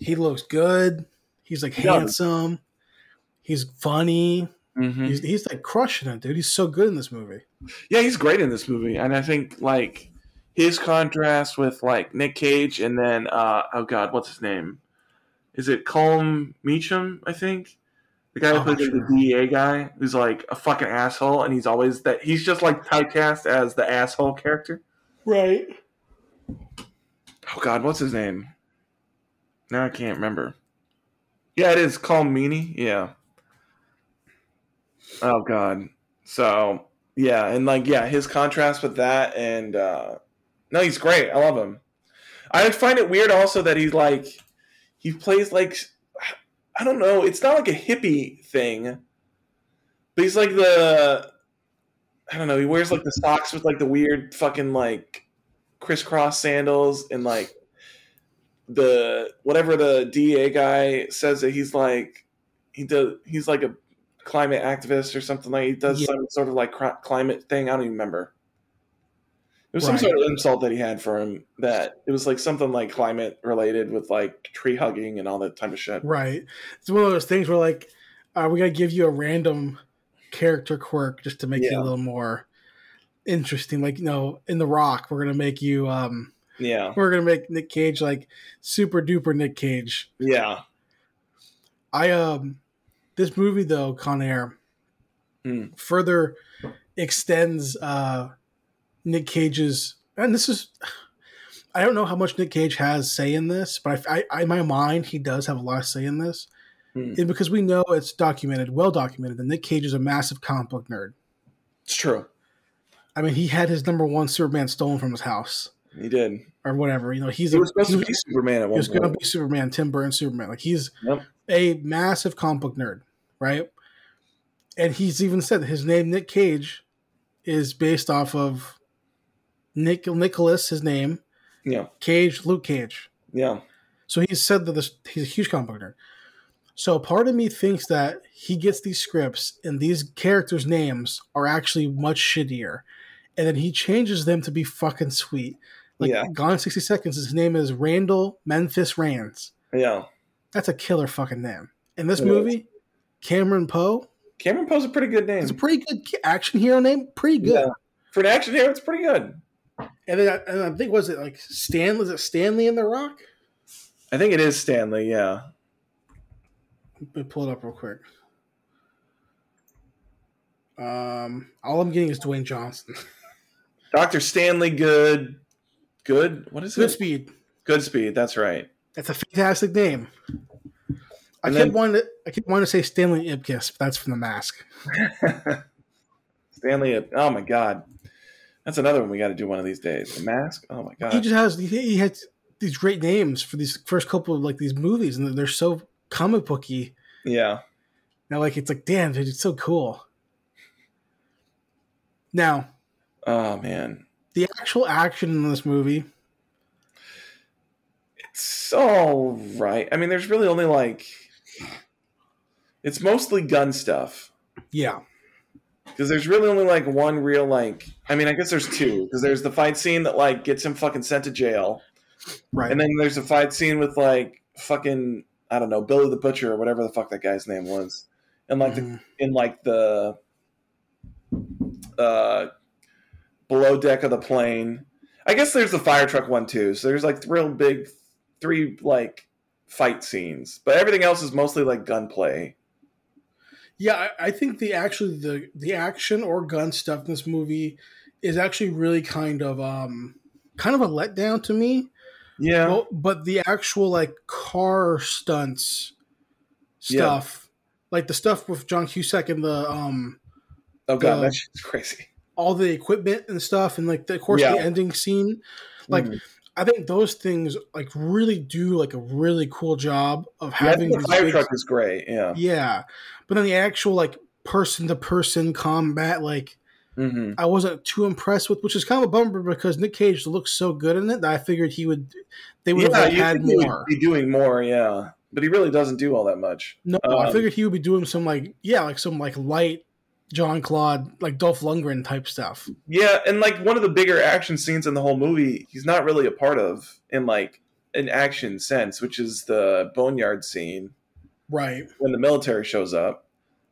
he looks good. He's like
does.
handsome. He's funny.
hmm
He's, he's like crushing it, dude. He's so good in this movie.
yeah, he's great in this movie, and I think like his contrast with like Nick Cage, and then uh, oh god, what's his name? Is it Colm Meacham? I think the guy who plays
not
like, the DEA guy, who's like a fucking asshole, and he's always that he's just like typecast as the asshole character.
Right.
Oh God, what's his name? Now I can't remember. Yeah, it is Colm Meaney. Yeah. Oh God. So yeah, and like yeah, his contrast with that, and uh no, he's great. I love him. I find it weird also that he's like he plays like I don't know. It's not like a hippie thing, but he's like the I don't know. He wears like the socks with like the weird fucking like crisscross sandals and like the whatever the DEA guy says that he's like he does he's like a climate activist or something like he does
Yeah.
some sort of like cri- climate thing. I don't even remember. It was some sort of insult that he had for him that it was like something like climate related with like tree hugging and all that type of shit.
Right. It's one of those things where like, uh, we gotta give you a random character quirk just to make it
Yeah.
a little more interesting. Like, you know, in The Rock, we're gonna make you um
Yeah.
we're gonna make Nick Cage like super duper Nick Cage.
Yeah.
I um this movie though, Con Air,
Hmm.
further extends uh Nick Cage's and this is I don't know how much Nick Cage has say in this, but I, I in my mind he does have a lot of say in this.
Hmm.
And because we know it's documented, well documented, that Nick Cage is a massive comic book nerd.
It's true.
I mean, he had his number one Superman stolen from his house
He did.
or whatever. You know, he's
He
a,
was supposed
he
to be Superman at
he was going to be Superman, Tim Burton Superman. Like he's
Yep.
a massive comic book nerd, right? And he's even said that his name Nick Cage is based off of Nick Nicholas, his name
Yeah.
Cage, Luke Cage.
Yeah.
So he said that this, he's a huge comic book nerd. So part of me thinks that he gets these scripts and these characters' names are actually much shittier, and then he changes them to be fucking sweet. Like
Yeah.
Gone sixty seconds, his name is Randall Memphis Raines.
Yeah.
That's a killer fucking name. In this
It is.
movie, Cameron Poe
Cameron Poe's a pretty good name.
It's a pretty good action hero name. Pretty good.
Yeah. For an action hero, it's pretty good.
And then I, and I think was it like Stan? Was it Stanley in the Rock?
I think it is Stanley, yeah.
Let me pull it up real quick. Um, all I'm getting is Dwayne Johnson.
Dr. Stanley Good. Good. What is it?
Good
it?
speed.
Goodspeed. That's right.
That's a fantastic name. I
And
kept
then-
wanting to, I kept wanting to say Stanley Ipkiss, but that's from The Mask.
Stanley. Oh my God. That's another one we got to do one of these days. The Mask. Oh my god.
He just has he, had these great names for these first couple of like these movies, and they're so comic booky.
Yeah.
Now, like it's like, damn, dude, it's so cool. Now,
Oh man.
the actual action in this movie,
It's all right. I mean, there's really only like. It's mostly gun stuff.
yeah,
Because there's really only like one real like. I mean, I guess there's two. Because there's the fight scene that like gets him fucking sent to jail,
right.
and then there's a fight scene with like fucking I don't know Billy the Butcher or whatever the fuck that guy's name was, and like the
Mhm.
in like the uh below deck of the plane. I guess there's the fire truck one too. So there's like real big three like fight scenes, but everything else is mostly like gunplay.
Yeah, I, I think the actually the the action or gun stuff in this movie is actually really kind of um kind of a letdown to me.
Yeah,
Well, but the actual like car stunts stuff, like the stuff with John Cusack and the um
oh god,
the-
that crazy.
all the equipment and stuff, and like the, of course
Yeah.
the ending scene, like
Mhm.
I think those things like really do like a really cool job of
Yeah, I
having
the fire
big-
truck is great. Yeah,
yeah, but then the actual like person to person combat like.
hmm
I wasn't too impressed with, which is kind of a bummer because Nick Cage looks so good in it that I figured he would, they would
yeah.
have like, had
think he would
more.
be doing more, yeah, but he really doesn't do all that much.
No, I
Um,
figured he would be doing some like, yeah, like some like light Jean-Claude, like Dolph Lundgren type stuff.
Yeah, and like one of the bigger action scenes in the whole movie, he's not really a part of in like an action sense, which is the boneyard scene
Right.
when the military shows up.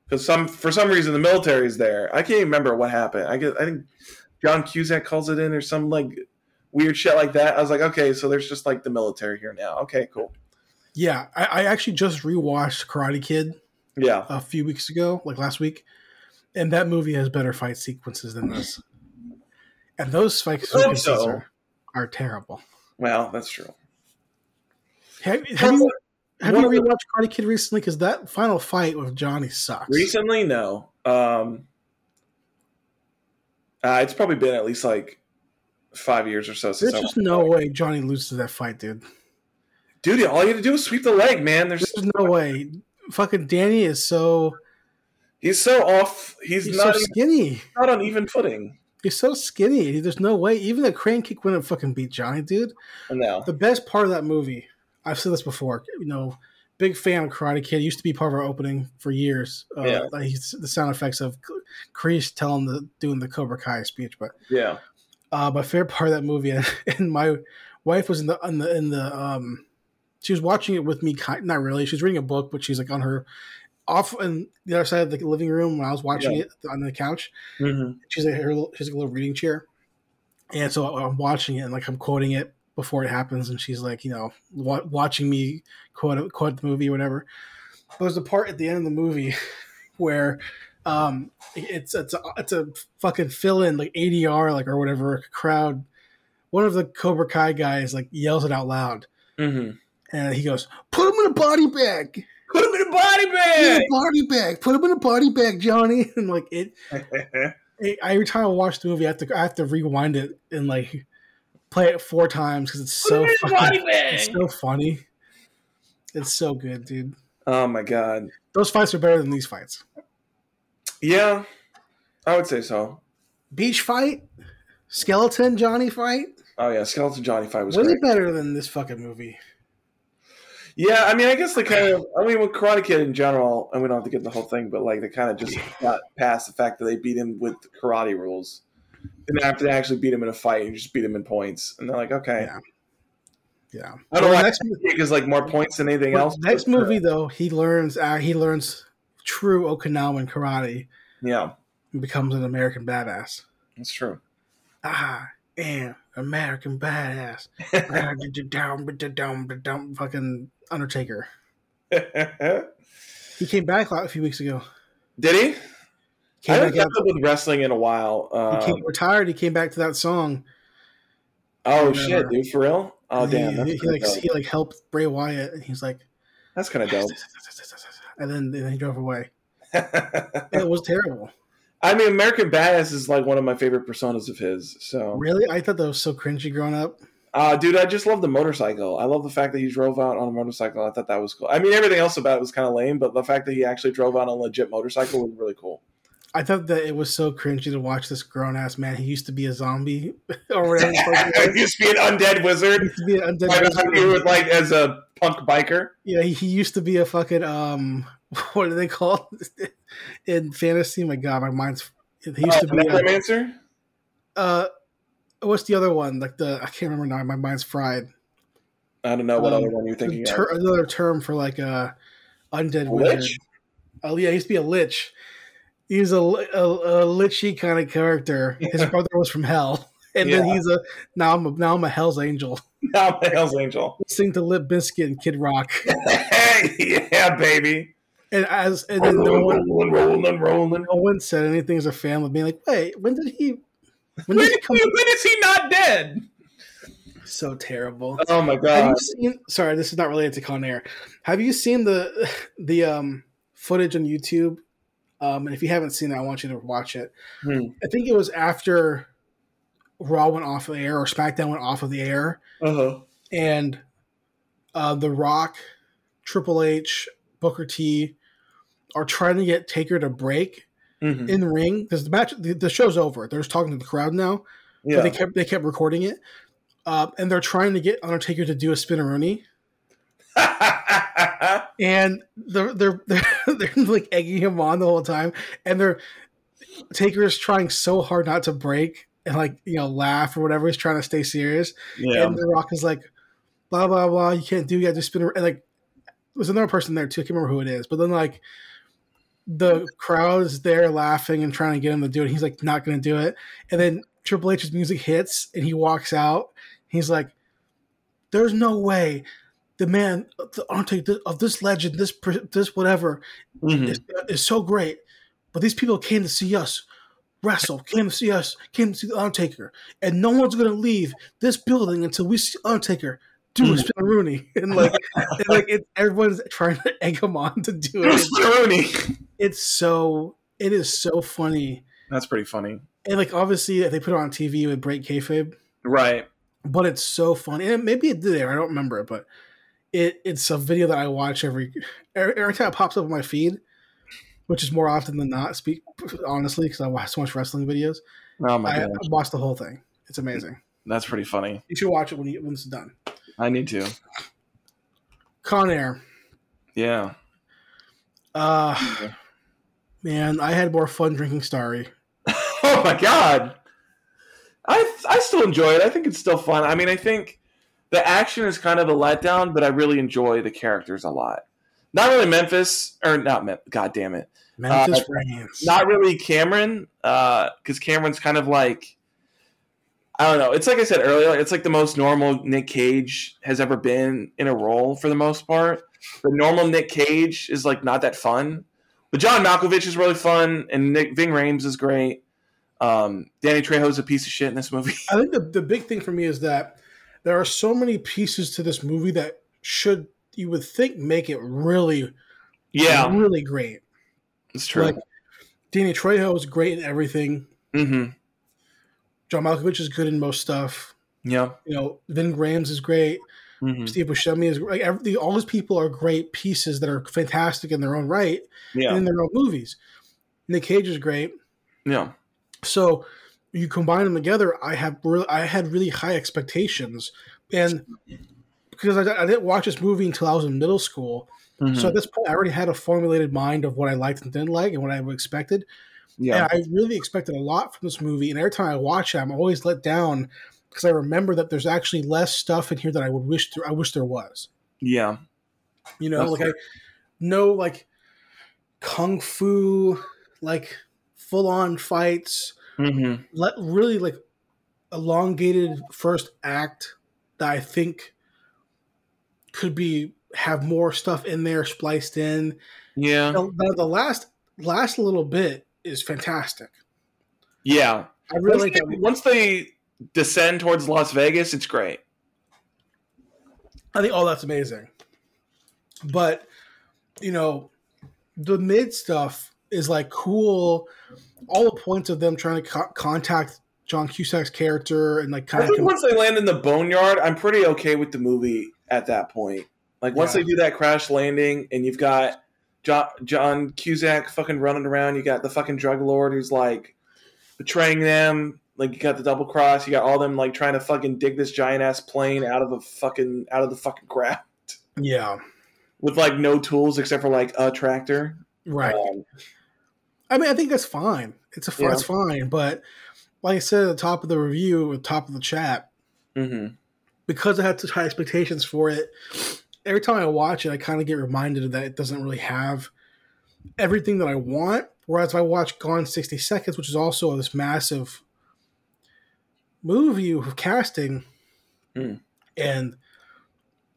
Because some for some reason the military is there. I can't even remember what happened. I guess I think John Cusack calls it in or some like weird shit like that. I was like, okay, so there's just like the military here now. Okay, cool.
Yeah. I, I actually just rewatched Karate Kid
Yeah,
a few weeks ago, like last week, and that movie has better fight sequences than this. And those fight sequences
so.
are, are terrible.
well, that's true.
Have, have you have you
the-
rewatched Karate Kid recently? Because that final fight with Johnny sucks.
Recently, no. Um, uh, it's probably been at least like five years or so since
There's just no way Johnny loses that fight, dude.
Dude, all you have to do is sweep the leg, man. There's
There's no way. Fucking Danny is so
he's so off. He's,
he's
not
so
even,
skinny.
not on even footing.
He's so skinny. There's no way. Even a crane kick wouldn't fucking beat Johnny, dude.
No,
The best part of that movie, I've said this before. You know, big fan of Karate Kid. Used to be part of our opening for years. Uh,
Yeah.
like the sound effects of Kreese telling the doing the Cobra Kai speech, but
yeah,
uh, my favorite part of that movie, and my wife was in the in the in the um, she was watching it with me. Not really. She was reading a book, but she's like on her off in the other side of the living room when I was watching
Yeah.
it on the couch.
mm-hmm.
She's like her little, she's like a little reading chair, and so I'm watching it and like I'm quoting it before it happens, and she's like, you know, wa- watching me quote quote the movie or whatever. But there's a part at the end of the movie where um it's it's a, it's a fucking fill in like ADR like or whatever crowd. One of the Cobra Kai guys like yells it out loud,
Mm-hmm.
and he goes, "Put him in a body bag."
Put him in a body
Put in
bag.
a body bag. Put him in a body bag, Johnny. And like it, I- every time I watch the movie, I have to I have to rewind it and like play it four times because it's so
him in a
fucking, it's so funny. It's so good, dude.
oh my god.
Those fights are better than these fights.
Yeah, I would say so.
Beach fight, skeleton Johnny fight,
Oh yeah, Skeleton Johnny fight was
way better than this fucking movie.
Yeah, I mean, I guess the kind of. I mean, with Karate Kid in general, and we don't have to get the whole thing, but like they kind of just got past the fact that they beat him with karate rules, and after they actually beat him in a fight, you just beat him in points, and they're like, okay,
Yeah. Yeah.
I don't.
Well,
why
next,
because like more points than anything else.
next movie though, he learns uh, he learns true Okinawan karate
Yeah,
and becomes an American badass.
that's true.
I am American badass. down, down, down, fucking Undertaker. He came back a few weeks ago.
Did he? I
Came
haven't
back
kept up with wrestling in a while.
he
Um,
came, retired. He came back to that song.
oh
uh,
shit, dude, for real? Oh
he-
damn, that's
he, like
dope.
he like helped Bray Wyatt, and he's like,
That's kind of dope.
and then and then he drove away. It was terrible.
I mean, American Badass is like one of my favorite personas of his. So,
Really, I thought that was so cringy growing up.
Uh, dude, I just love the motorcycle. I love the fact that he drove out on a motorcycle. I thought that was cool. I mean, everything else about it was kind of lame, but the fact that he actually drove out on a legit motorcycle was really cool.
I thought that it was so cringy to watch this grown ass man. He used to be a zombie or whatever. the fuck it was.
he used to be an undead wizard.
He used to be an undead
Like,
wizard.
he was like as a punk biker.
Yeah, he, used to be a fucking um, what do they call in fantasy? My God, my mind's. He used
Uh,
to be a,
necromancer.
uh, what's the other one? Like the I can't remember now. My mind's fried.
I don't know what
Um,
other one you're thinking
Ter-
of.
another term for like a undead
A
wizard.
lich?
Oh yeah, he used to be a lich. He's a, a, a lichy kind of character. His brother was from hell, and then he's a now I'm a, now I'm a Hell's Angel.
Now the Hell's Angel.
Sing to Limp Bizkit and Kid Rock,
hey, yeah, baby.
and as and then no one
Rolling, rolling, rolling.
no one said anything as a fan family, being like, "Wait, when did he? When
When,
he come?"
when is he not dead?
So terrible.
Oh my
Have
god.
you seen? Sorry, this is not related to Con Air. Have you seen the the um footage on YouTube? Um, and if you haven't seen it, I want you to watch it.
Hmm.
I think it was after Raw went off of the air or SmackDown went off of the air,
Uh-huh.
and uh, The Rock, Triple H, Booker T are trying to get Taker to break
Mhm.
in the ring because the match, the, the show's over. They're just talking to the crowd now,
Yeah.
but they kept they kept recording it, uh, and they're trying to get Undertaker to do a spinneroonie. and they're they're they're, they're like egging him on the whole time, and they're Taker is trying so hard not to break and like you know laugh or whatever. He's trying to stay serious,
yeah.
and The Rock is like, blah blah blah. You can't do. You got to spin. And like, there's another person there too. I can't remember who it is, but then like. The crowd is there laughing and trying to get him to do it. He's like not going to do it, and then Triple H's music hits and he walks out. He's like, "There's no way the man the Undertaker of this legend, this this whatever,
Mhm.
is, is so great. But these people came to see us wrestle, came to see us, came to see the Undertaker, and no one's gonna leave this building until we see Undertaker do a spinneroonie. And like, and like it, everyone's trying to egg him on to do it.
Rooney.
It's so it is so funny,
That's pretty funny.
and like obviously if they put it on TV, it would break kayfabe.
Right.
but it's so funny. And maybe it did there. I don't remember it, but it it's a video that I watch every every, time it pops up on my feed, which is more often than not. Speak honestly, because I watch so much wrestling videos.
Oh my
I, I
god.
watched the whole thing. It's amazing.
That's pretty funny.
You should watch it when you when it's done.
I need to.
Con Air.
Yeah.
Uh man, I had more fun drinking Starry.
Oh my god. I I still enjoy it. I think it's still fun. I mean, I think the action is kind of a letdown, but I really enjoy the characters a lot. Not really Memphis or not Mem- God damn it.
Memphis
Uh, Not really Cameron, uh, because Cameron's kind of like I don't know. It's like I said earlier. It's like the most normal Nick Cage has ever been in a role for the most part. The normal Nick Cage is like not that fun. But John Malkovich is really fun, and Nick Ving Rhames is great. Um, Danny Trejo's a piece of shit in this movie.
I think the, the big thing for me is that there are so many pieces to this movie that should you would think make it really
yeah,
really great.
it's true.
Like Danny Trejo is great in everything.
mm-hmm.
John Malkovich is good in most stuff.
Yeah.
You know, Ving Rhames is great.
Mm-hmm.
Steve Buscemi is like every, all these people are great pieces that are fantastic in their own right and
Yeah.
in their own movies. Nick Cage is great.
Yeah.
So you combine them together. I have really, I had really high expectations, and because I, I, didn't watch this movie until I was in middle school. Mm-hmm. So at this point, I already had a formulated mind of what I liked and didn't like and what I expected. Yeah. And I really expected a lot from this movie. And every time I watch it, I'm always let down because I remember that there's actually less stuff in here that I would wish there, I wish there was.
Yeah.
You know, That's like I no like kung fu, like full on fights. Mm-hmm. Let really like elongated first act that I think could be have more stuff in there spliced in.
Yeah.
The, the last last little bit is fantastic.
Yeah.
I really
once they, once they descend towards Las Vegas, it's great.
I think oh that's amazing. But you know, the mid stuff is like cool. All the points of them trying to co- contact John Cusack's character and like
kind I of. Think once they land in the boneyard, I'm pretty okay with the movie at that point. Like once yeah. they do that crash landing, and you've got John, John Cusack fucking running around, you got the fucking drug lord who's like betraying them. Like you got the double cross, you got all them like trying to fucking dig this giant ass plane out of a fucking out of the fucking ground.
Yeah,
with like no tools except for like a tractor.
Right. Um, I mean, I think that's fine. It's a yeah. it's fine, but like I said at the top of the review, at the top of the chat,
mm-hmm.
because I had such high expectations for it, every time I watch it, I kind of get reminded that it doesn't really have everything that I want. Whereas if I watch Gone 60 Seconds, which is also this massive movie of casting,
mm.
and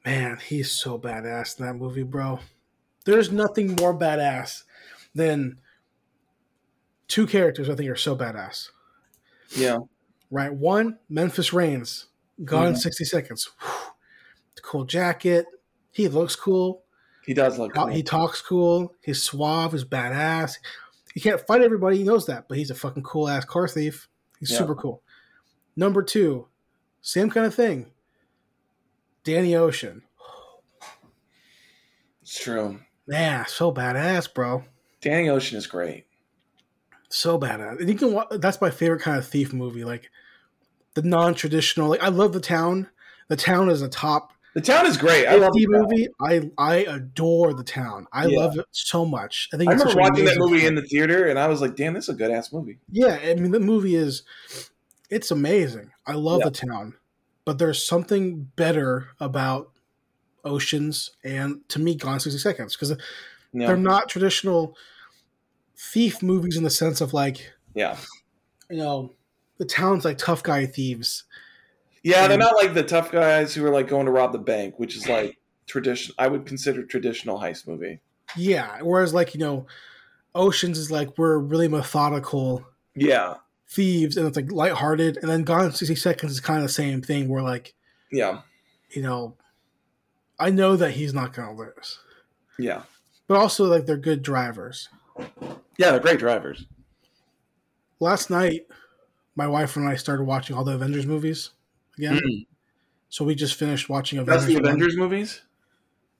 man, he's so badass in that movie, bro. There's nothing more badass than two characters I think are so badass.
Yeah.
Right. One, Memphis Raines, Gone mm-hmm. 60 Seconds. The cool jacket. He looks cool.
He does look cool.
He talks cool. He's suave. He's badass. He can't fight everybody. He knows that, but he's a fucking cool ass car thief. He's yeah. super cool. Number two, same kind of thing. Danny Ocean.
It's true.
Yeah, so badass, bro.
Danny Ocean is great.
So badass. And you can watch, that's my favorite kind of thief movie, like the non-traditional. Like I love the town. The town is a top.
The town is great. I love the
movie. I I adore the town. I yeah. love it so much. I think
I remember watching that movie in the theater, and I was like, "Damn, this is a good ass movie."
Yeah, I mean, the movie is it's amazing. I love yeah. the town, but there's something better about Oceans and to me, Gone sixty seconds because yeah. they're not traditional thief movies in the sense of like,
yeah,
you know, the town's like tough guy thieves.
Yeah, they're not like the tough guys who are like going to rob the bank, which is like tradition. I would consider traditional heist movie.
Yeah, whereas like you know, Oceans is like we're really methodical.
Yeah,
thieves, and it's like lighthearted, and then Gone in sixty seconds is kind of the same thing. Where like,
yeah,
you know, I know that he's not going to lose.
Yeah,
but also like they're good drivers.
Yeah, they're great drivers.
Last night, my wife and I started watching all the Avengers movies again. Mm. So we just finished watching
Avengers. That's the Avengers movies.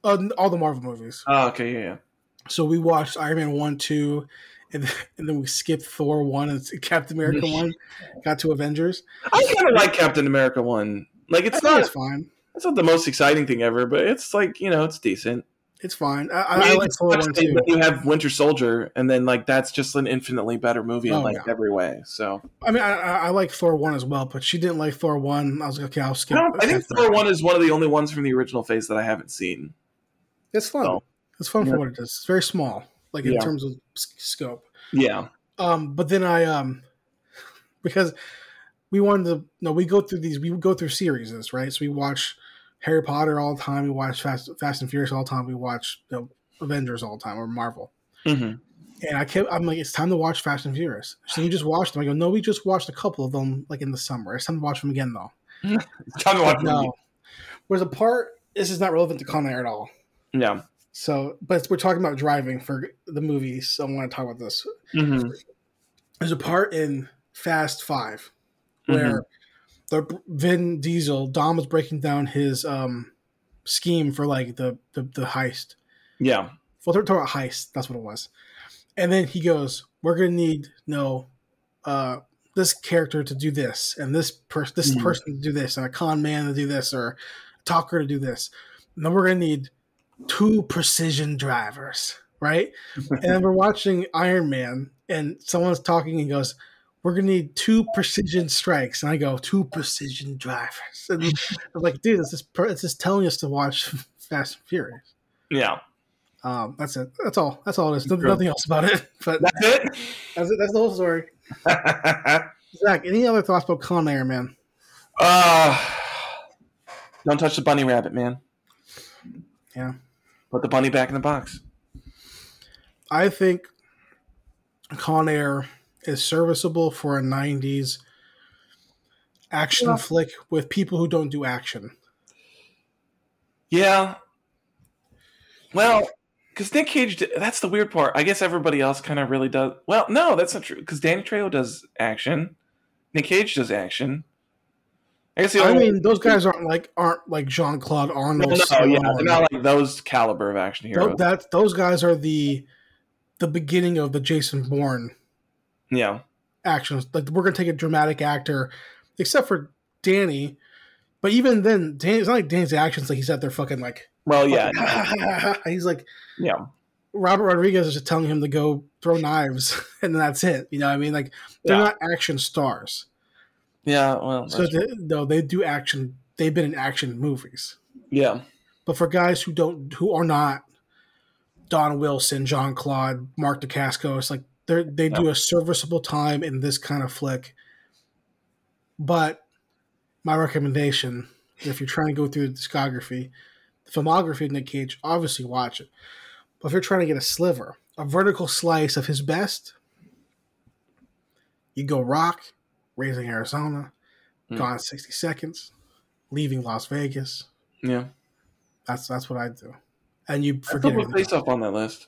Uh, all the Marvel movies.
Oh, okay, yeah, yeah.
So we watched Iron Man one, two, and and then we skipped Thor one and Captain America one, got to Avengers.
I kind of like Captain America one. Like it's not
it's fine.
It's not the most exciting thing ever, but it's like you know it's decent.
It's fine. I, I, I like Thor one too.
You have Winter Soldier, and then like that's just an infinitely better movie oh, in like yeah. every way. So
I mean, I, I, like Thor one as well, but she didn't like Thor one. I was like, okay, I'll skip.
I, I think Thor one is one of the only ones from the original phase that I haven't seen.
It's fun. So, it's fun yeah. for what it is. It's very small, like in yeah. terms of scope.
Yeah.
Um, but then I um, because we wanted to. No, we go through these. We go through series, right? So we watch Harry Potter all the time. We watch Fast, Fast and Furious all the time. We watch the Avengers all the time or Marvel.
Mm-hmm.
And I kept, I'm like, it's time to watch Fast and Furious. So you just watched them. I go, no, we just watched a couple of them like in the summer. It's time to watch them again though.
time to watch them. No.
There's a part. This is not relevant to Con Air at all.
Yeah.
So, but we're talking about driving for the movies. So I want to talk about this.
Mm-hmm.
There's a part in Fast Five where mm-hmm the Vin Diesel, Dom was breaking down his um scheme for like the the, the heist.
Yeah.
Well, they're talking about heist. That's what it was. And then he goes, "We're gonna need no, uh, this character to do this, and this person, this mm. person to do this, and a con man to do this, or Tucker to do this. And then we're gonna need two precision drivers, right? and then we're watching Iron Man, and someone's talking and goes, "We're gonna need two precision strikes," and I go, two precision drivers." And I'm like, "Dude, this is it's just telling us to watch Fast and Furious."
Yeah.
Um, that's it. That's all. That's all it is. Nothing, nothing else about it. But
that's it.
That's it. That's the whole story. Zach, any other thoughts about Con Air, man?
Uh don't touch the bunny rabbit, man.
Yeah.
Put the bunny back in the box.
I think Con Air is serviceable for a '90s action yeah. flick with people who don't do action.
Yeah. Well, because Nick Cage, that's the weird part. I guess everybody else kind of really does. Well, no, that's not true. Because Danny Trejo does action. Nick Cage does action.
I guess I mean, those guys aren't like aren't like Jean Claude Arnold. No,
no, yeah, they're not like those caliber of action heroes.
That those guys are the the beginning of the Jason Bourne.
Yeah.
Actions like we're gonna take a dramatic actor, except for Danny, but even then, Danny, it's not like Danny's actions like he's out there fucking like.
Well, yeah,
he's like,
yeah.
Robert Rodriguez is just telling him to go throw knives, and that's it. You know, what I mean, like they're yeah. not action stars.
Yeah, well,
so they, no, they do action. They've been in action movies.
Yeah,
but for guys who don't, who are not Don Wilson, John Claude, Mark DeCasco, it's like they they do a serviceable time in this kind of flick. But my recommendation, if you're trying to go through the discography, the filmography of Nick Cage, obviously watch it. But if you're trying to get a sliver, a vertical slice of his best, you go Rock, Raising Arizona, mm. Gone 60 Seconds, Leaving Las Vegas.
Yeah.
That's that's what I do. And you
forget Face Off on that list.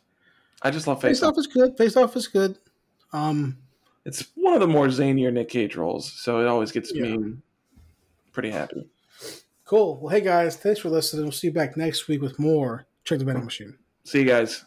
I just love Face,
Face Off. is good. Face Off is good. Um,
it's one of the more zanier Nick Cage roles, so it always gets yeah. me pretty happy.
Cool. Well, hey guys, thanks for listening. We'll see you back next week with more Check the Vending Machine.
See you guys.